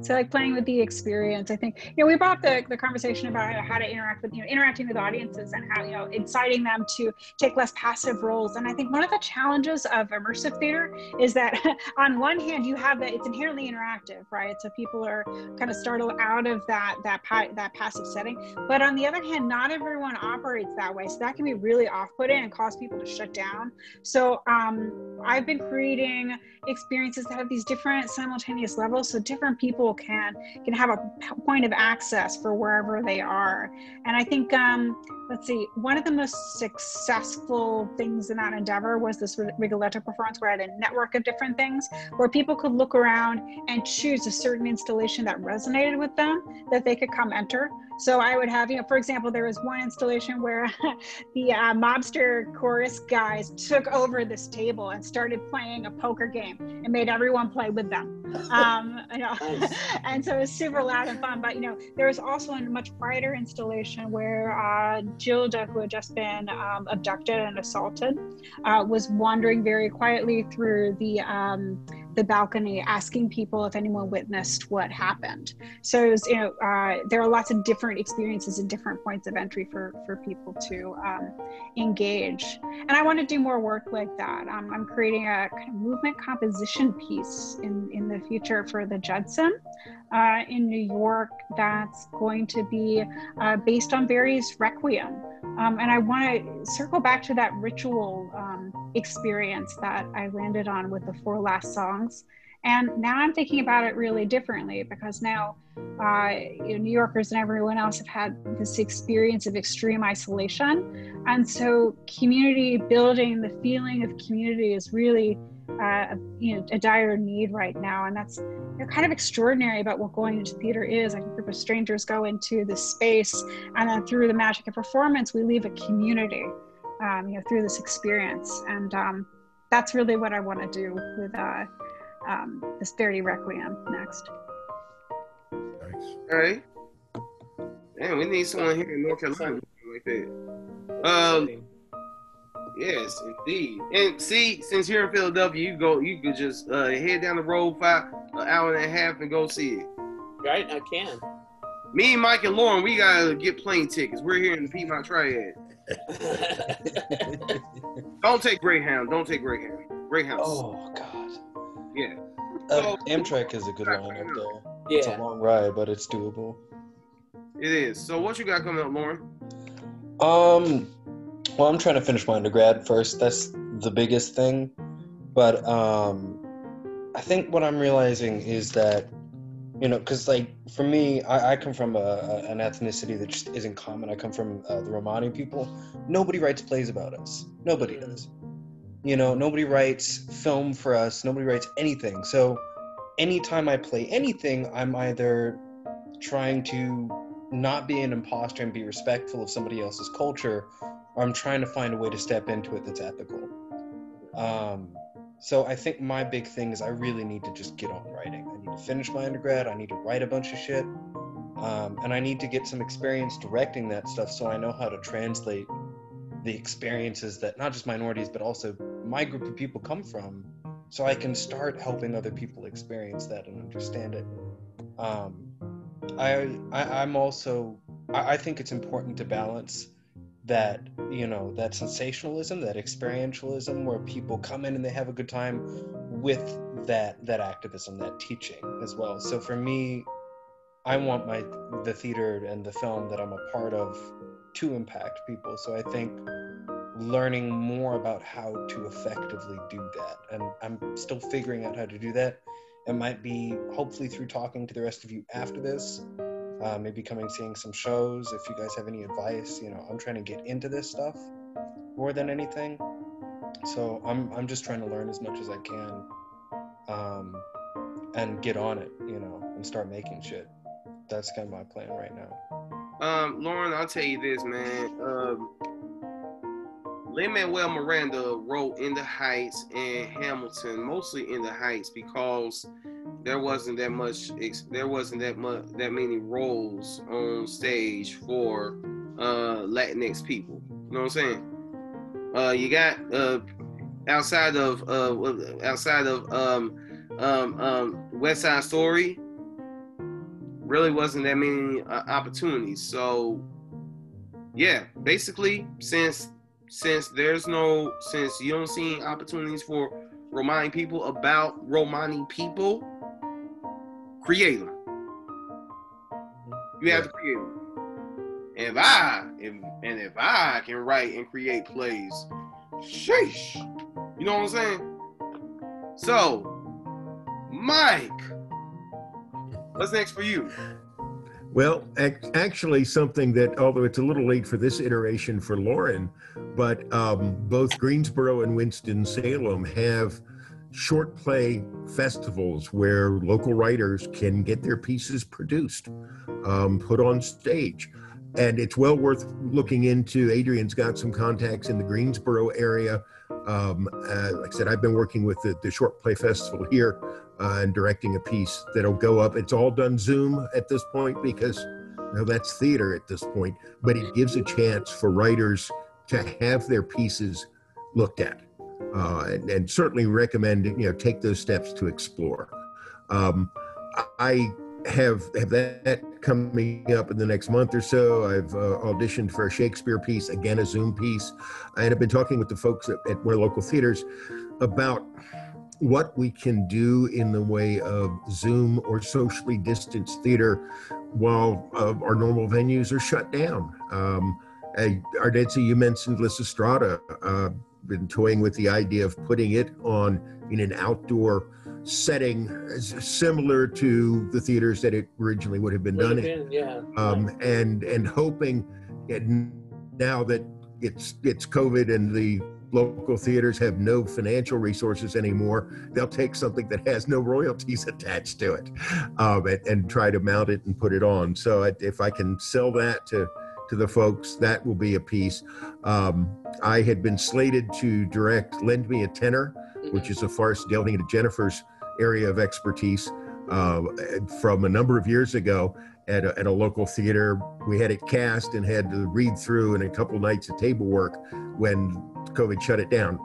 so like playing with the experience i think you know we brought the, the conversation about how to interact with you know interacting with audiences and how you know inciting them to take less passive roles. And i think one of the challenges of immersive theater is that on one hand you have that it's inherently interactive right? So people are kind of startled out of that that that passive setting. But on the other hand not everyone operates that way. So that can be really off-putting and cause people to shut down. So um, i've been creating experiences that have these different simultaneous levels so different people people can can have a point of access for wherever they are. And I think, um, let's see, one of the most successful things in that endeavor was this Rigoletto performance where I had a network of different things where people could look around and choose a certain installation that resonated with them that they could come enter So I would have, you know, for example, there was one installation where the uh, mobster chorus guys took over this table and started playing a poker game and made everyone play with them. Um, you know, and so it was super loud and fun. But you know, there was also a much quieter installation where uh, Gilda, who had just been um, abducted and assaulted, uh, was wandering very quietly through the um, the balcony asking people if anyone witnessed what happened. So was, you know, uh, there are lots of different experiences and different points of entry for for people to um, engage. And I want to do more work like that. Um, I'm creating a kind of movement composition piece in in the future for the Judson uh, in New York that's going to be uh, based on Verdi's Requiem. Um, and I want to circle back to that ritual um, experience that I landed on with the four last songs. And now I'm thinking about it really differently because now uh, you know, New Yorkers and everyone else have had this experience of extreme isolation. And so community building, the feeling of community is really uh, you know, a dire need right now. And that's you know, kind of extraordinary about what going into theater is. Like a group of strangers go into this space, and then through the magic of performance, we leave a community, um, you know, through this experience. And um, that's really what I want to do with uh, um, this Verdi Requiem next. Nice. All right. Man, we need someone here in North Carolina like that. Um, yes, indeed. And see, since you're in Philadelphia, you go, you could just uh, head down the road five, an hour and a half, and go see it. Right? I can. Me, Mike, and Lorin, we gotta get plane tickets. We're here in the Piedmont Triad. Don't take Greyhound. Don't take Greyhound. Greyhound. Oh God. Yeah. Uh, So- Amtrak is a good line up there. It's a long ride, but it's doable. It is. So what you got coming up, Lorin? Um, well, I'm trying to finish my undergrad first. That's the biggest thing. But um, I think what I'm realizing is that, you know, because like for me, I, I come from a, a, an ethnicity that just isn't common. I come from uh, the Romani people. Nobody writes plays about us. Nobody does. You know, nobody writes film for us. Nobody writes anything. So anytime I play anything, I'm either trying to not be an imposter and be respectful of somebody else's culture, I'm trying to find a way to step into it that's ethical. Um, so I think my big thing is I really need to just get on writing. I need to finish my undergrad. I need to write a bunch of shit, um, and I need to get some experience directing that stuff so I know how to translate the experiences that not just minorities but also my group of people come from, so I can start helping other people experience that and understand it. Um, I, I I'm also I, I think it's important to balance that you know that sensationalism, that experientialism, where people come in and they have a good time, with that that activism, that teaching as well. So for me, I want my the theater and the film that I'm a part of to impact people. So I think learning more about how to effectively do that, and I'm still figuring out how to do that. It might be hopefully through talking to the rest of you after this, uh, maybe coming seeing some shows. If you guys have any advice, you know, I'm trying to get into this stuff more than anything. So I'm I'm just trying to learn as much as I can, um, and get on it, you know, and start making shit. That's kind of my plan right now. Um, Lorin, I'll tell you this, man. Um, Lin Manuel Miranda wrote In the Heights and Hamilton, mostly In the Heights, because there wasn't that much, there wasn't that much, that many roles on stage for uh, Latinx people. You know what I'm saying? Uh, you got uh, outside of uh, outside of um, um, um, West Side Story, really wasn't that many uh, opportunities. So, yeah, basically, since since there's no since you don't see opportunities for Romani people about Romani people, create them. You have to create them. And if I if, and if I can write and create plays, sheesh, you know what I'm saying? So, Mike, what's next for you? Well, ac- actually, something that, although it's a little late for this iteration for Lorin, but um, both Greensboro and Winston Salem have short play festivals where local writers can get their pieces produced, um, put on stage. And it's well worth looking into. Adrian's got some contacts in the Greensboro area. Um, uh, like I said, I've been working with the, the Short Play Festival here uh, and directing a piece that'll go up. It's all done Zoom at this point because you know, that's theater at this point, but it gives a chance for writers to have their pieces looked at uh, and, and, certainly recommend you know take those steps to explore. Um, I have have that coming up in the next month or so. I've uh, auditioned for a Shakespeare piece, again a Zoom piece, and I've been talking with the folks at, at more local theaters about what we can do in the way of Zoom or socially distanced theater while uh, our normal venues are shut down. Um, Ardezzi, you mentioned Lysistrata. Uh, been toying with the idea of putting it on in an outdoor setting similar to the theaters that it originally would have been would done have in. yeah. Um, and and hoping now that it's it's COVID and the local theaters have no financial resources anymore, they'll take something that has no royalties attached to it um, and, and, try to mount it and put it on. So if I can sell that to to the folks. That will be a piece. Um, I had been slated to direct Lend Me a Tenor, which is a farce delving into Jennifer's area of expertise uh, from a number of years ago at a, at a, local theater. We had it cast and had to read through and a couple nights of table work when COVID shut it down.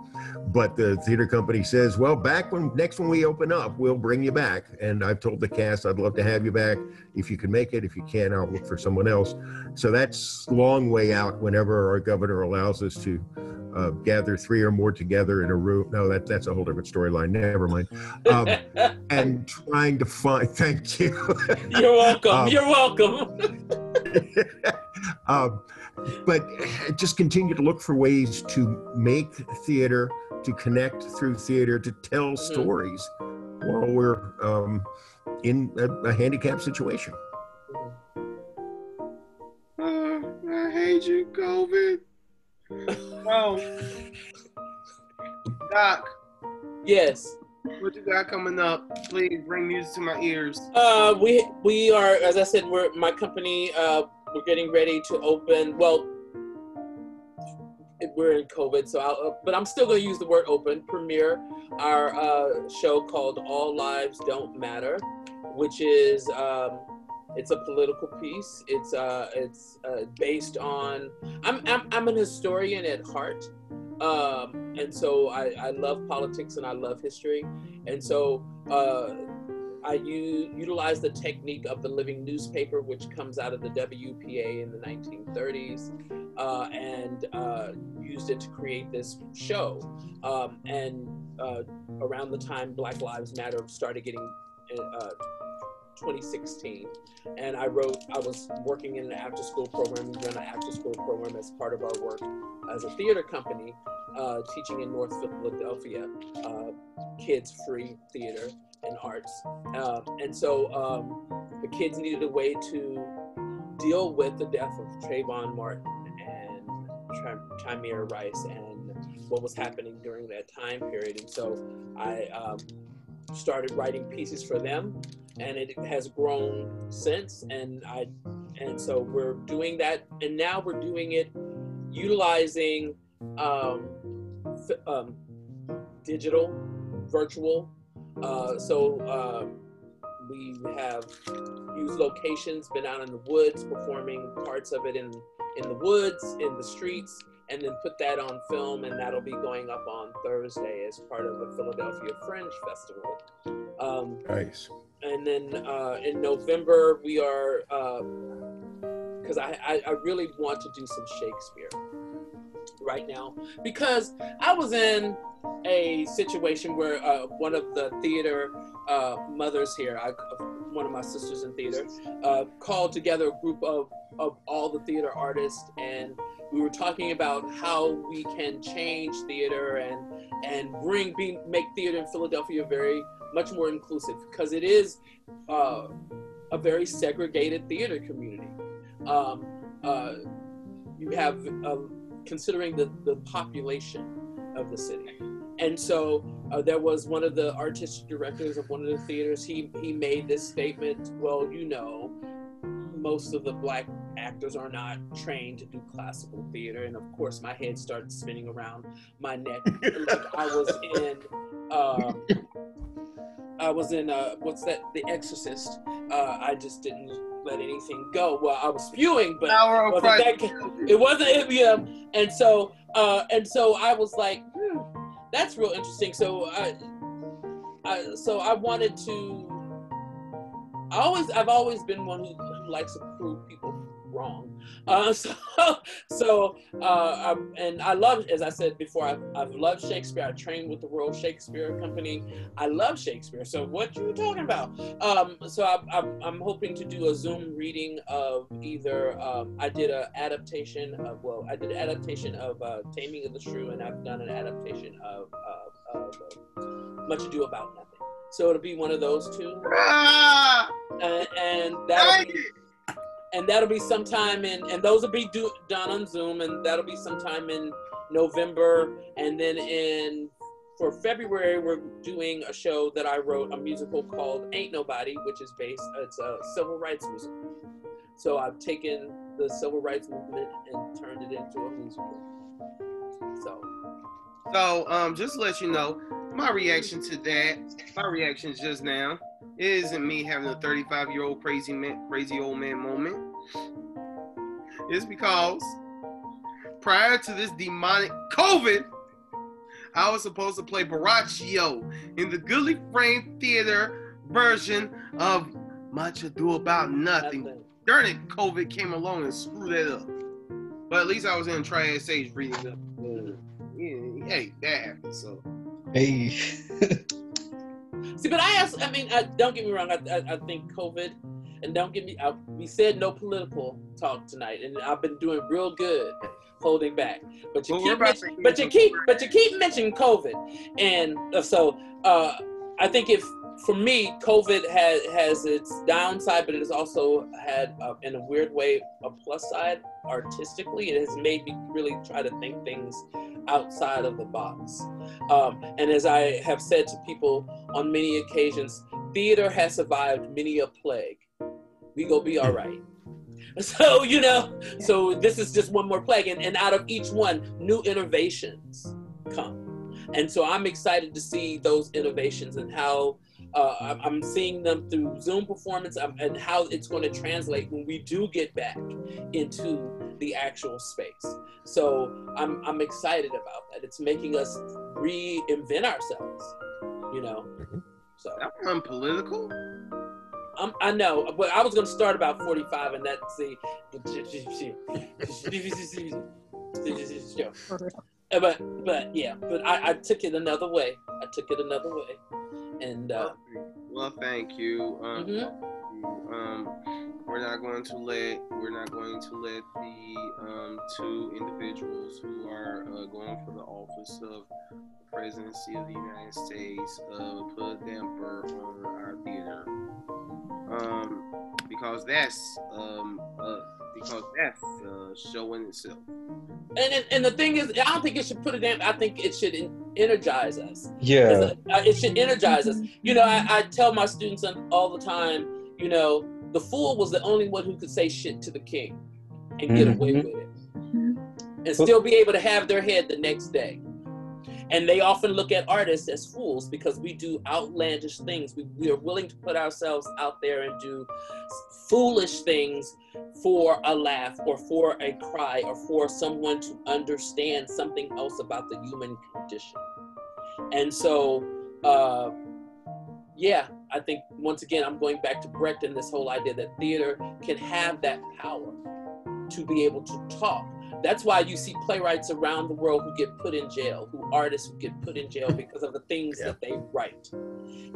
But the theater company says, well, back when next when we open up, we'll bring you back. And I've told the cast I'd love to have you back if you can make it. If you can't, I'll look for someone else. So that's a long way out whenever our governor allows us to uh, gather three or more together in a room. No, that that's a whole different storyline. Never mind. Um, and trying to find. Thank you. You're welcome. Um, You're welcome. um, but just continue to look for ways to make theater, to connect through theater, to tell mm-hmm. stories while we're um, in a, a handicapped situation. Uh, I hate you, COVID. oh, Doc. Yes. What you got coming up? Please bring music to my ears. Uh, we we are, as I said, we're my company. Uh, we're getting ready to open. Well, we're in COVID, so I'll, uh, but I'm still going to use the word open. Premiere our uh, show called All Lives Don't Matter, which is um, it's a political piece. It's uh, it's uh, based on. I'm, I'm I'm an historian at heart, um, and so I, I love politics and I love history, and so uh, I u- utilize the technique of the living newspaper, which comes out of the WPA in the 1930s, uh, and uh, used it to create this show. Um, and uh, around the time Black Lives Matter started getting uh, 2016 and i wrote i was working in an after school program we run an after school program as part of our work as a theater company uh, teaching in north philadelphia uh, kids free theater and arts. Um, and so um, the kids needed a way to deal with the death of Trayvon Martin and Tamir Rice and what was happening during that time period. And so I um, started writing pieces for them, and it has grown since. And I, and so we're doing that, and now we're doing it utilizing um, um, digital, virtual uh, so um, we have used locations, been out in the woods, performing parts of it in in the woods, in the streets, and then put that on film, and that'll be going up on Thursday as part of the Philadelphia Fringe Festival. Um, nice. And then uh, in November we are because uh, I, I I really want to do some Shakespeare right now because I was in a situation where uh, one of the theater uh, mothers here, I, one of my sisters in theater, uh, called together a group of, of all the theater artists, and we were talking about how we can change theater and and bring be, make theater in Philadelphia very much more inclusive because it is uh, a very segregated theater community. Um, uh, you have, uh, considering the, the population of the city. And so uh, there was one of the artistic directors of one of the theaters. He he made this statement. Well, you know, most of the black actors are not trained to do classical theater, and of course, my head started spinning around my neck. like I was in. Um, I was in uh, what's that? The Exorcist. Uh, I just didn't let anything go. Well, I was spewing, but Power it wasn't, that, it wasn't IBM. And so, uh, and so I was like, hmm, that's real interesting. So I, I, so I wanted to. I always, I've always been one who, who likes to prove people. Uh, so, so, uh, I, and I love, as I said before, I've, I've loved Shakespeare. I trained with the Royal Shakespeare Company. I love Shakespeare. So, what you talking about? Um, so, I, I, I'm hoping to do a Zoom reading of either. Um, I did an adaptation of, well, I did an adaptation of uh, Taming of the Shrew, and I've done an adaptation of, of, of uh, Much Ado About Nothing. So it'll be one of those two, Ah, and, and that'll be. And that'll be sometime in and those will be do, done on zoom and that'll be sometime in november. And then in for february we're doing a show that i wrote a musical called ain't nobody which is based it's a civil rights musical so i've taken the civil rights movement and turned it into a musical. So. So, um, just to let you know, my reaction to that, my reaction just now, it isn't me having a 35 year old crazy man, crazy old man moment. It's because prior to this demonic COVID, I was supposed to play Borachio in the Goodly Frame Theater version of Much Ado About Nothing. nothing. Darn it, COVID came along and screwed that up. But at least I was in Triad Stage reading them. Mm. Yeah, hey, that happened. So Hey. See, but I ask. I mean, I, don't get me wrong. I, I, I think COVID, and don't get me. I, we said no political talk tonight, and I've been doing real good holding back. But you Well, keep, but you keep, but you keep mentioning COVID, and uh, so uh, I think if for me, COVID has has its downside, but it has also had, uh, in a weird way, a plus side artistically. It has made me really try to think things outside of the box. Um, and as I have said to people on many occasions, theater has survived many a plague. We go be all right. So, you know, so this is just one more plague. And, and out of each one, new innovations come. And so I'm excited to see those innovations and how uh, I'm- seeing them through Zoom performance um, and how it's going to translate when we do get back into the actual space. So I'm, I'm excited about that. It's making us reinvent ourselves, you know. So that was unpolitical. I'm, I know, but I was going to start about 45 and that's the. Uh, But but yeah, but I, I took it another way. I took it another way, and uh, Well, thank you. Um, mhm. um, we're not going to let we're not going to let the um, two individuals who are uh, going for the office of the presidency of the United States uh, put a damper on our theater. Um, because that's um, uh, because that's uh, show itself. and and- and the thing is, I don't think it should put it in. I think it should energize us. Yeah. It should energize us. You know, I, I tell my students all the time. You know, the fool was the only one who could say shit to the king and get away Mhm. with it, and still be able to have their head the next day. And they often look at artists as fools because we do outlandish things. We, we are willing to put ourselves out there and do foolish things for a laugh or for a cry or for someone to understand something else about the human condition. And so, uh, yeah, I think once again, I'm going back to Brecht and this whole idea that theater can have that power to be able to talk. That's why you see playwrights around the world who get put in jail, who artists who get put in jail because of the things Yeah. that they write,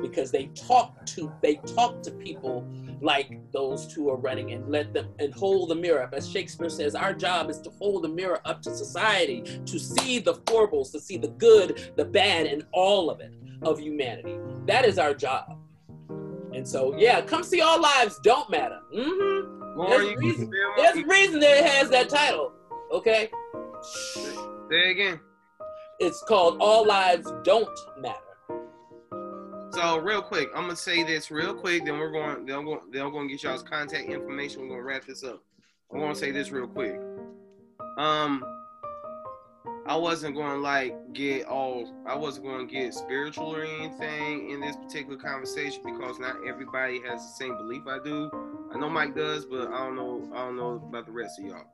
because they talk to they talk to people like those two are running and let them and hold the mirror up. As Shakespeare says, our job is to hold the mirror up to society, to see the foibles, to see the good, the bad, and all of it of humanity. That is our job. And so, yeah, come see All Lives Don't Matter. hmm Lorin, There's reason- There's a reason that it has that title. Okay, say again. it's called All Lives Don't Matter. So real quick, I'm gonna say this real quick. Then we're going. Then I'm going. Then going to get y'all's contact information. We're gonna wrap this up. I'm gonna say this real quick. Um, I wasn't going to like get all. I wasn't going to get spiritual or anything in this particular conversation because not everybody has the same belief I do. I know Mike does, but I don't know. I don't know about the rest of y'all.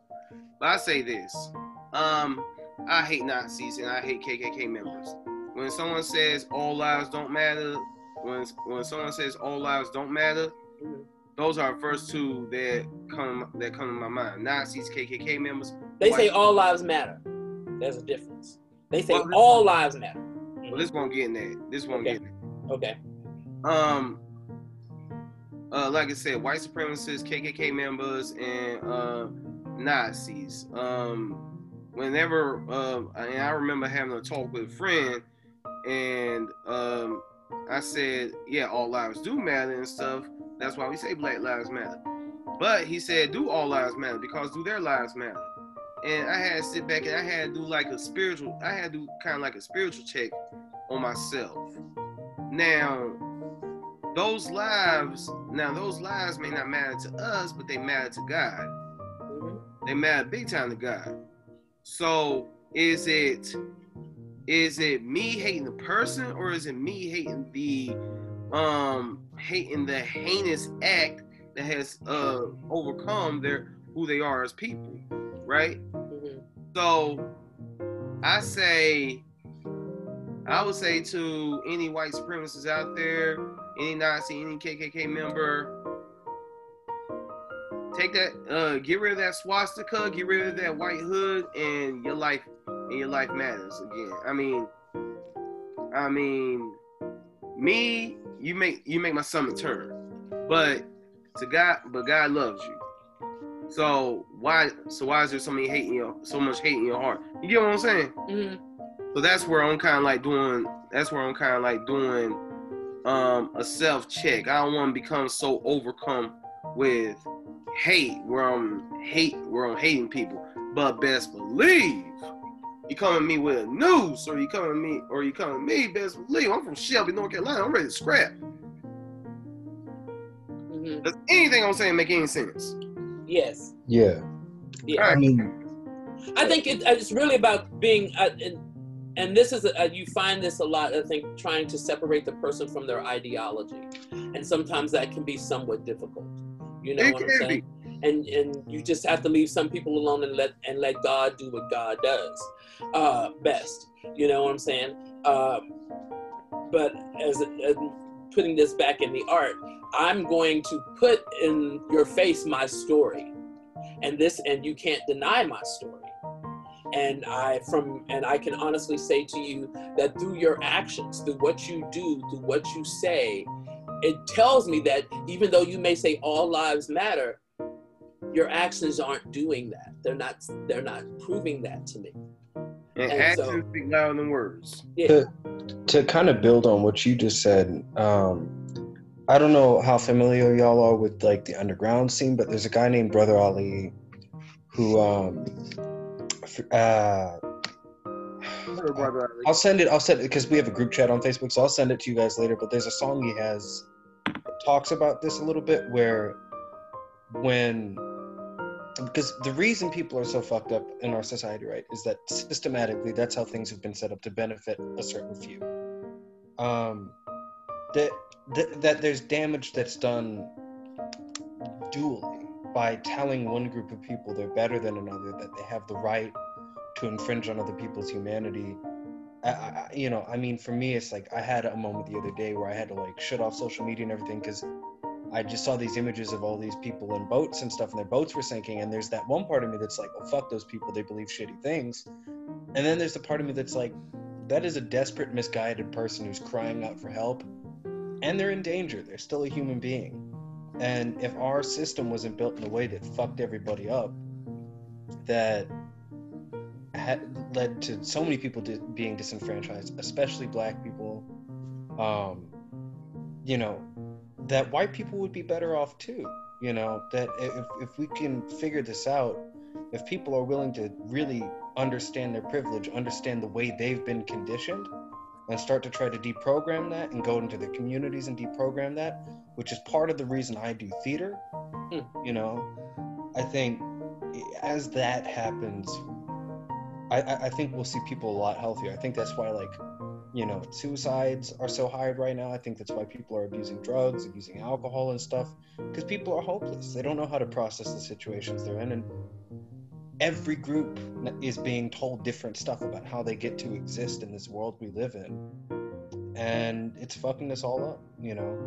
But I say this. Um, I hate Nazis and I hate KKK members. When someone says all lives don't matter, when when someone says all lives don't matter, those are the first two that come that come to my mind. Nazis, KKK members. They say all lives matter. There's a difference. They say Well, all one- lives matter. Well, this won't get in there. This won't Okay. get in there. Okay. Um, uh, like I said, white supremacists, KKK members, and uh, Nazis. Um, whenever, um, and I remember having a talk with a friend, and um, I said, "Yeah, all lives do matter and stuff. That's why we say Black Lives Matter." But he said, "Do all lives matter? Because do their lives matter?" And I had to sit back and I had to do like a spiritual. I had to do kind of like a spiritual check on myself. Now, those lives, now those lives may not matter to us, but they matter to God. Mhm. They matter big time to God. So is it is it me hating the person or is it me hating the um hating the heinous act that has uh overcome their who they are as people, right? Mhm. So I say, I would say to any white supremacists out there, any Nazi, any KKK member, take that, uh, get rid of that swastika, get rid of that white hood, and your life, and your life matters again. I mean, I mean, me, you make you make my stomach turn, but to God, but God loves you. So why so why is there so many hate in your so much hate in your heart? You get what I'm saying? Mhm. So that's where I'm kind of like doing. That's where I'm kind of like doing um, a self check. I don't want to become so overcome with hate, where I'm hate, where I'm hating people. But best believe you come at me with a noose, or you come at me, or you come at me. Best believe I'm from Shelby, North Carolina. I'm ready to scrap. Mhm. Does anything I'm saying make any sense? Yes. Yeah. Yeah. I mean, I think it, it's really about being, uh, and, and this is, a, you find this a lot, I think, trying to separate the person from their ideology. And sometimes that can be somewhat difficult. You know It what I'm can saying? And, and you just have to leave some people alone and let and let God do what God does uh, best. You know what I'm saying? Um, but as, as putting this back in the art, I'm going to put in your face my story, and this, and you can't deny my story. And I from and I can honestly say to you that through your actions, through what you do, through what you say, it tells me that even though you may say all lives matter, your actions aren't doing that. They're not. They're not proving that to me. And, And so- actions speak louder than words. Yeah. to kind of build on what you just said, um, I don't know how familiar y'all are with like the underground scene, but there's a guy named Brother Ali who um, f- uh, I'll send it. I'll send it because we have a group chat on Facebook, so I'll send it to you guys later. But there's a song he has talks about this a little bit, where when because the reason people are so fucked up in our society, right, is that systematically that's how things have been set up to benefit a certain few. Um, that that, that there's damage that's done dually by telling one group of people they're better than another, that they have the right to infringe on other people's humanity. I, I, you know, I mean, for me, it's like I had a moment the other day where I had to like shut off social media and everything because I just saw these images of all these people in boats and stuff, and their boats were sinking. And there's that one part of me that's like, oh, fuck those people. They believe shitty things. And then there's the part of me that's like, that is a desperate, misguided person who's crying out for help. And they're in danger. They're still a human being. And if our system wasn't built in a way that fucked everybody up, that had led to so many people di- being disenfranchised, especially black people, um, you know, that white people would be better off too. You know, that if, if we can figure this out, if people are willing to really understand their privilege, understand the way they've been conditioned, and start to try to deprogram that and go into the communities and deprogram that, which is part of the reason I do theater. Hmm. You know, I think as that happens, I, I I think we'll see people a lot healthier. I think that's why like you know suicides are so high right now. I think that's why people are abusing drugs, abusing alcohol and stuff because people are hopeless. They don't know how to process the situations they're in and every group is being told different stuff about how they get to exist in this world we live in and it's fucking us all up you know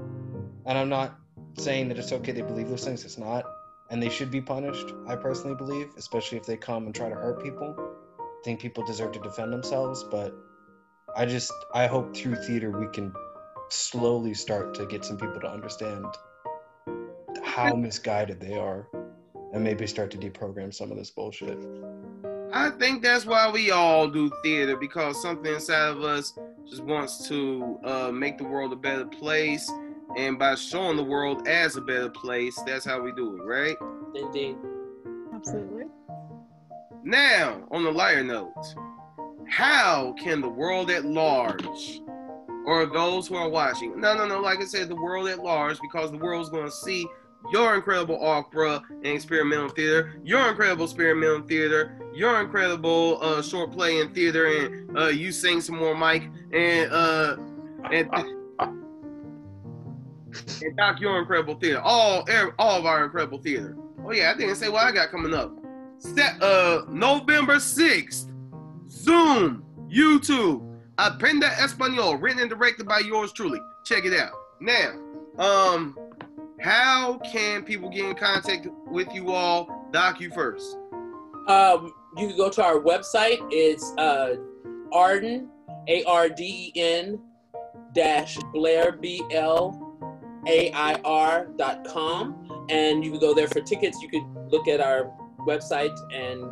and i'm not saying that it's okay they believe those things it's not and they should be punished i personally believe especially if they come and try to hurt people i think people deserve to defend themselves but i just i hope through theater we can slowly start to get some people to understand how misguided they are and maybe start to deprogram some of this bullshit. I think that's why we all do theater because something inside of us just wants to uh, make the world a better place, and by showing the world as a better place, that's how we do it, right? Indeed. Absolutely. Now, on the lighter note, how can the world at large, or those who are watching, no, no, no, like I said, the world at large, because the world's going to see your incredible opera and experimental theater, your incredible experimental theater, your incredible uh, short play and theater, and uh, you sing some more, Mike, and uh, and and Doc, your incredible theater, all all of our incredible theater. Oh yeah, I didn't say what I got coming up. Set, uh, November sixth, Zoom, YouTube, Aprenda Espanol, written and directed by yours truly. Check it out. Now, um, how can people get in contact with you all? Doc, you first. Um, you can go to our website. It's uh, Arden, A R D E N, dash Blair, B L A I R dot com. And you can go there for tickets. You could look at our website and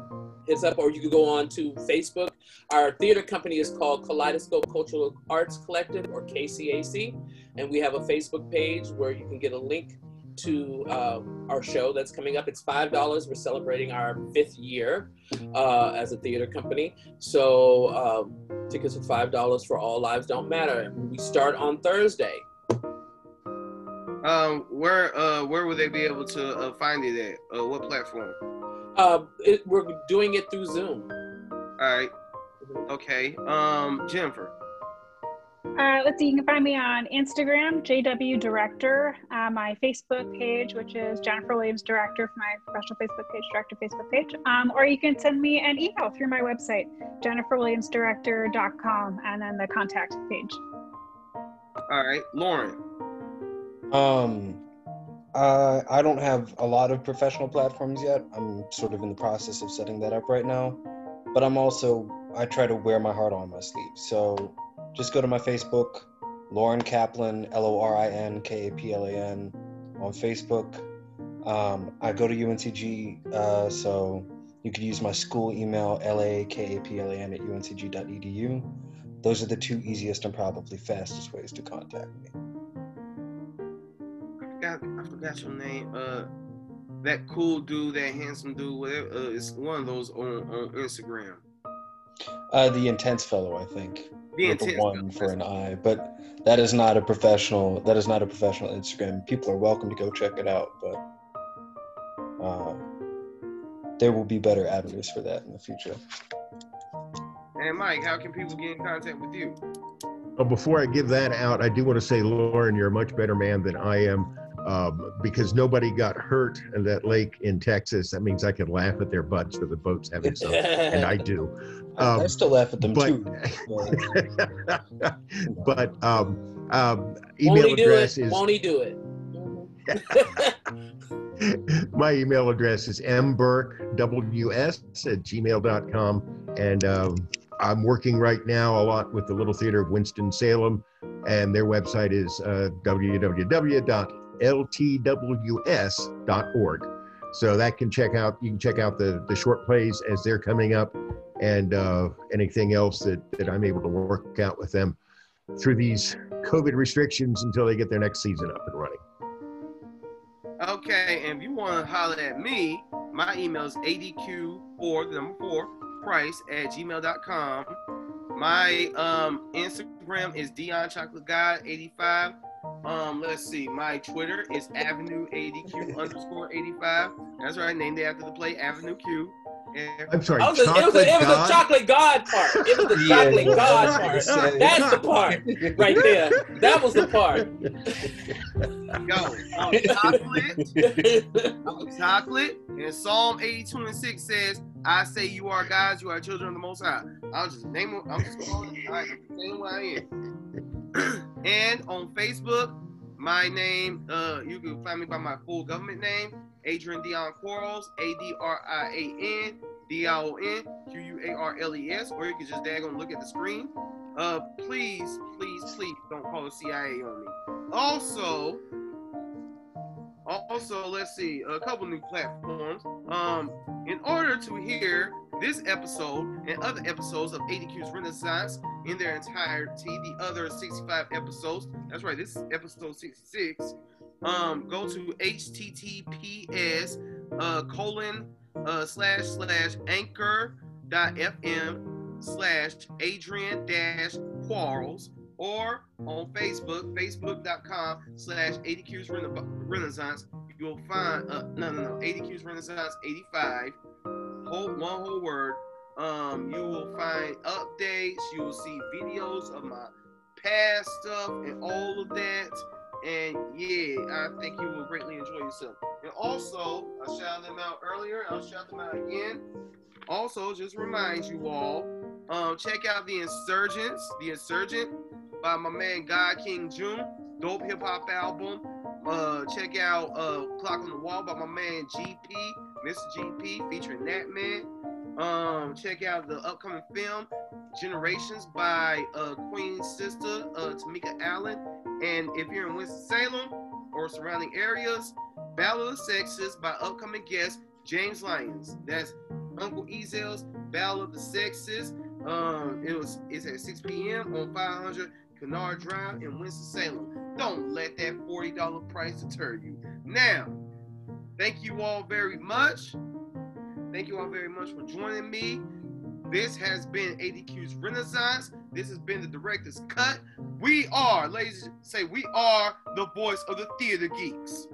hit up, or you can go on to Facebook. Our theater company is called Kaleidoscope Cultural Arts Collective, or KCAC. And we have a Facebook page where you can get a link to uh, our show that's coming up. It's five dollars. We're celebrating our fifth year uh, as a theater company. So um, tickets are five dollars for All Lives Don't Matter. We start on Thursday. Um, where uh where would they be able to uh, find it at? Uh, what platform? Uh, it, we're doing it through Zoom. All right. Okay. Um, Jennifer. Uh, let's see, you can find me on Instagram, JW Director, uh, my Facebook page, which is Jennifer Williams Director for my professional Facebook page, Director Facebook page. Um, or you can send me an email through my website, jenniferwilliamsdirector.com, and then the contact page. All right, Lorin. Um, uh, I don't have a lot of professional platforms yet. I'm sort of in the process of setting that up right now. But I'm also, I try to wear my heart on my sleeve. So just go to my Facebook, Lorin Kaplan, L O R I N K A P L A N, on Facebook. Um, I go to UNCG, uh, so you could use my school email, L A K A P L A N at uncg.edu. Those are the two easiest and probably fastest ways to contact me. I forgot. I forgot your name. Uh, that cool dude, that handsome dude, whatever. Uh, it's one of those on on Instagram. Uh, the intense fellow, I think. The with a intense one fellow. for an eye, but that is not a professional. That is not a professional Instagram. People are welcome to go check it out, but uh, there will be better avenues for that in the future. And Mike, how can people get in contact with you? Well, before I give that out, I do want to say, Lorin, you're a much better man than I am um, because nobody got hurt in that lake in Texas. That means I can laugh at their butts for the boats having some, and I do. I, I Um, still laugh at them but- too. but- um, um, email Won't he do address it? is Won't he do it? my email address is mburkews at gmail.com. And um, I'm working right now a lot with the Little Theater of Winston-Salem, and their website is uh, www.ltws.org. So that can check out, you can check out the, the short plays as they're coming up and uh, anything else that, that I'm able to work out with them through these COVID restrictions until they get their next season up and running. Okay, and if you want to holler at me, my email is adq4, the number four, price at gmail.com. My um Instagram is Dion Chocolate God 85. Um, let's see. My Twitter is Avenue ADQ underscore 85. That's right, named it after the play Avenue Q. And I'm sorry. I was a- it was, a, it was God? a chocolate god part. It was the Yeah, chocolate god part. That's the part right there. That was the part. yo, I'm chocolate. I'm chocolate. And Psalm 82 and 6 says, I say you are gods, you are children of the most high. I'll just name them. I'm just going to I'm saying what I am. and on Facebook, my name, uh, you can find me by my full government name, Adrian Dion Quarles, A-D-R-I-A-N, D-I-O-N, Q-U-A-R-L-E-S, or you can just daggone look at the screen. Uh, please, please, please don't call the CIA on me. Also, also, let's see, a couple new platforms. Um, in order to hear this episode and other episodes of ADQ's Renaissance in their entirety, the other 65 episodes, that's right, this is episode 66. Um, go to https uh, colon uh, slash slash anchor dot fm slash Adrian dash Quarles or on Facebook, facebook.com slash ADQ's Rena- Renaissance. You'll find, uh, no, no, no, ADQ's Renaissance 85, whole, one whole word. Um, you will find updates. You will see videos of my past stuff and all of that. And yeah, I think you will greatly enjoy yourself. And also, I shouted them out earlier. I'll shout them out again. Also, just remind you all, um, check out the Insurgents, the Insurgent by my man God King June, dope hip hop album. Uh, check out uh, Clock on the Wall by my man GP, Mr. GP, featuring that man. Um, check out the upcoming film Generations by uh, Queen's sister, uh, Tamika Allen. And if you're in Winston-Salem or surrounding areas, Battle of the Sexes by upcoming guest James Lyons. That's Uncle Ezel's Battle of the Sexes. Um, it was it's at 6 p.m. on 500 Kennard Drive in Winston-Salem. Don't let that $40 price deter you. Now, thank you all very much. Thank you all very much for joining me. This has been ADQ's Renaissance. This has been the director's cut. We are, ladies, say we are the voice of the theater geeks.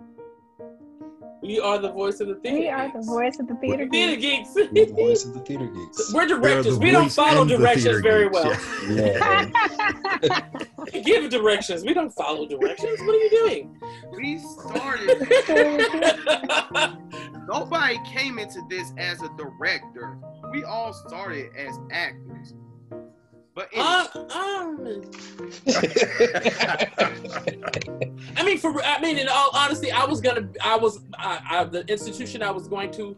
We are the voice of the theater. We are the voice of the theater. Theater geeks. geeks. the voice of the theater geeks. We're directors. the We don't follow and the directions very geeks, well. yeah. Yeah. Give directions. We don't follow directions. What are you doing? We started, nobody came into this as a director. We all started as actors. But anyway, Uh, um, I mean, for I mean, in all honesty, I was gonna, I was, I, I, the institution I was going to,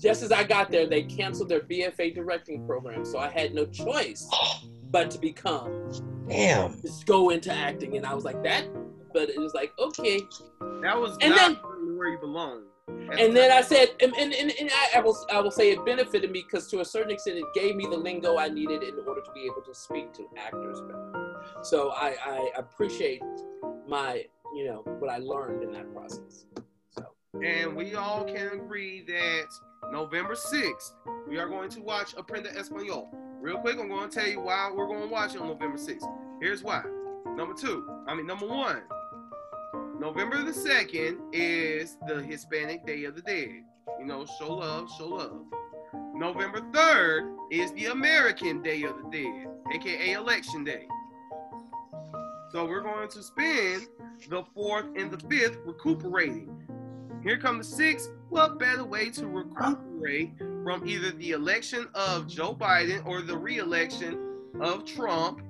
just as I got there, they canceled their BFA directing program, so I had no choice but to become, Damn. just go into acting, and I was like that, but it was like okay, that was and not then- where you belong. And then I said, and, and, and, and I, I will, I will say it benefited me because to a certain extent, it gave me the lingo I needed in order to be able to speak to actors better. So I, I appreciate my, you know, what I learned in that process. So and we all can agree that November 6th, we are going to watch Aprenda Espanol. Real quick, I'm going to tell you why we're going to watch it on November 6th. Here's why. Number two, I mean, number one, November the 2nd is the Hispanic Day of the Dead. You know, show love, show love. November 3rd is the American Day of the Dead, aka Election Day. So we're going to spend the 4th and the 5th recuperating. Here come the sixth. What better way to recuperate from either the election of Joe Biden or the re-election of Trump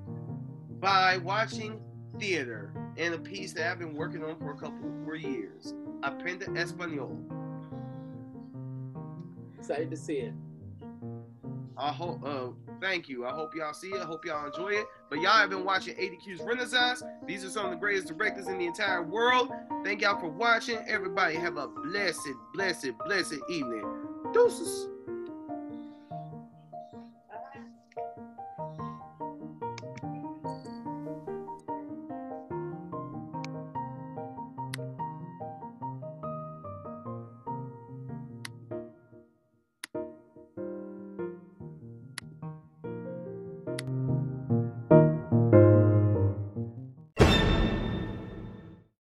by watching theater and a piece that I've been working on for a couple for years. Aprenda Espanol. excited to see it. I hope uh thank you. I hope y'all see it. I hope y'all enjoy it. But y'all have been watching ADQ's Renaissance. These are some of the greatest directors in the entire world. Thank y'all for watching. Everybody have a blessed, blessed, blessed evening. Deuces.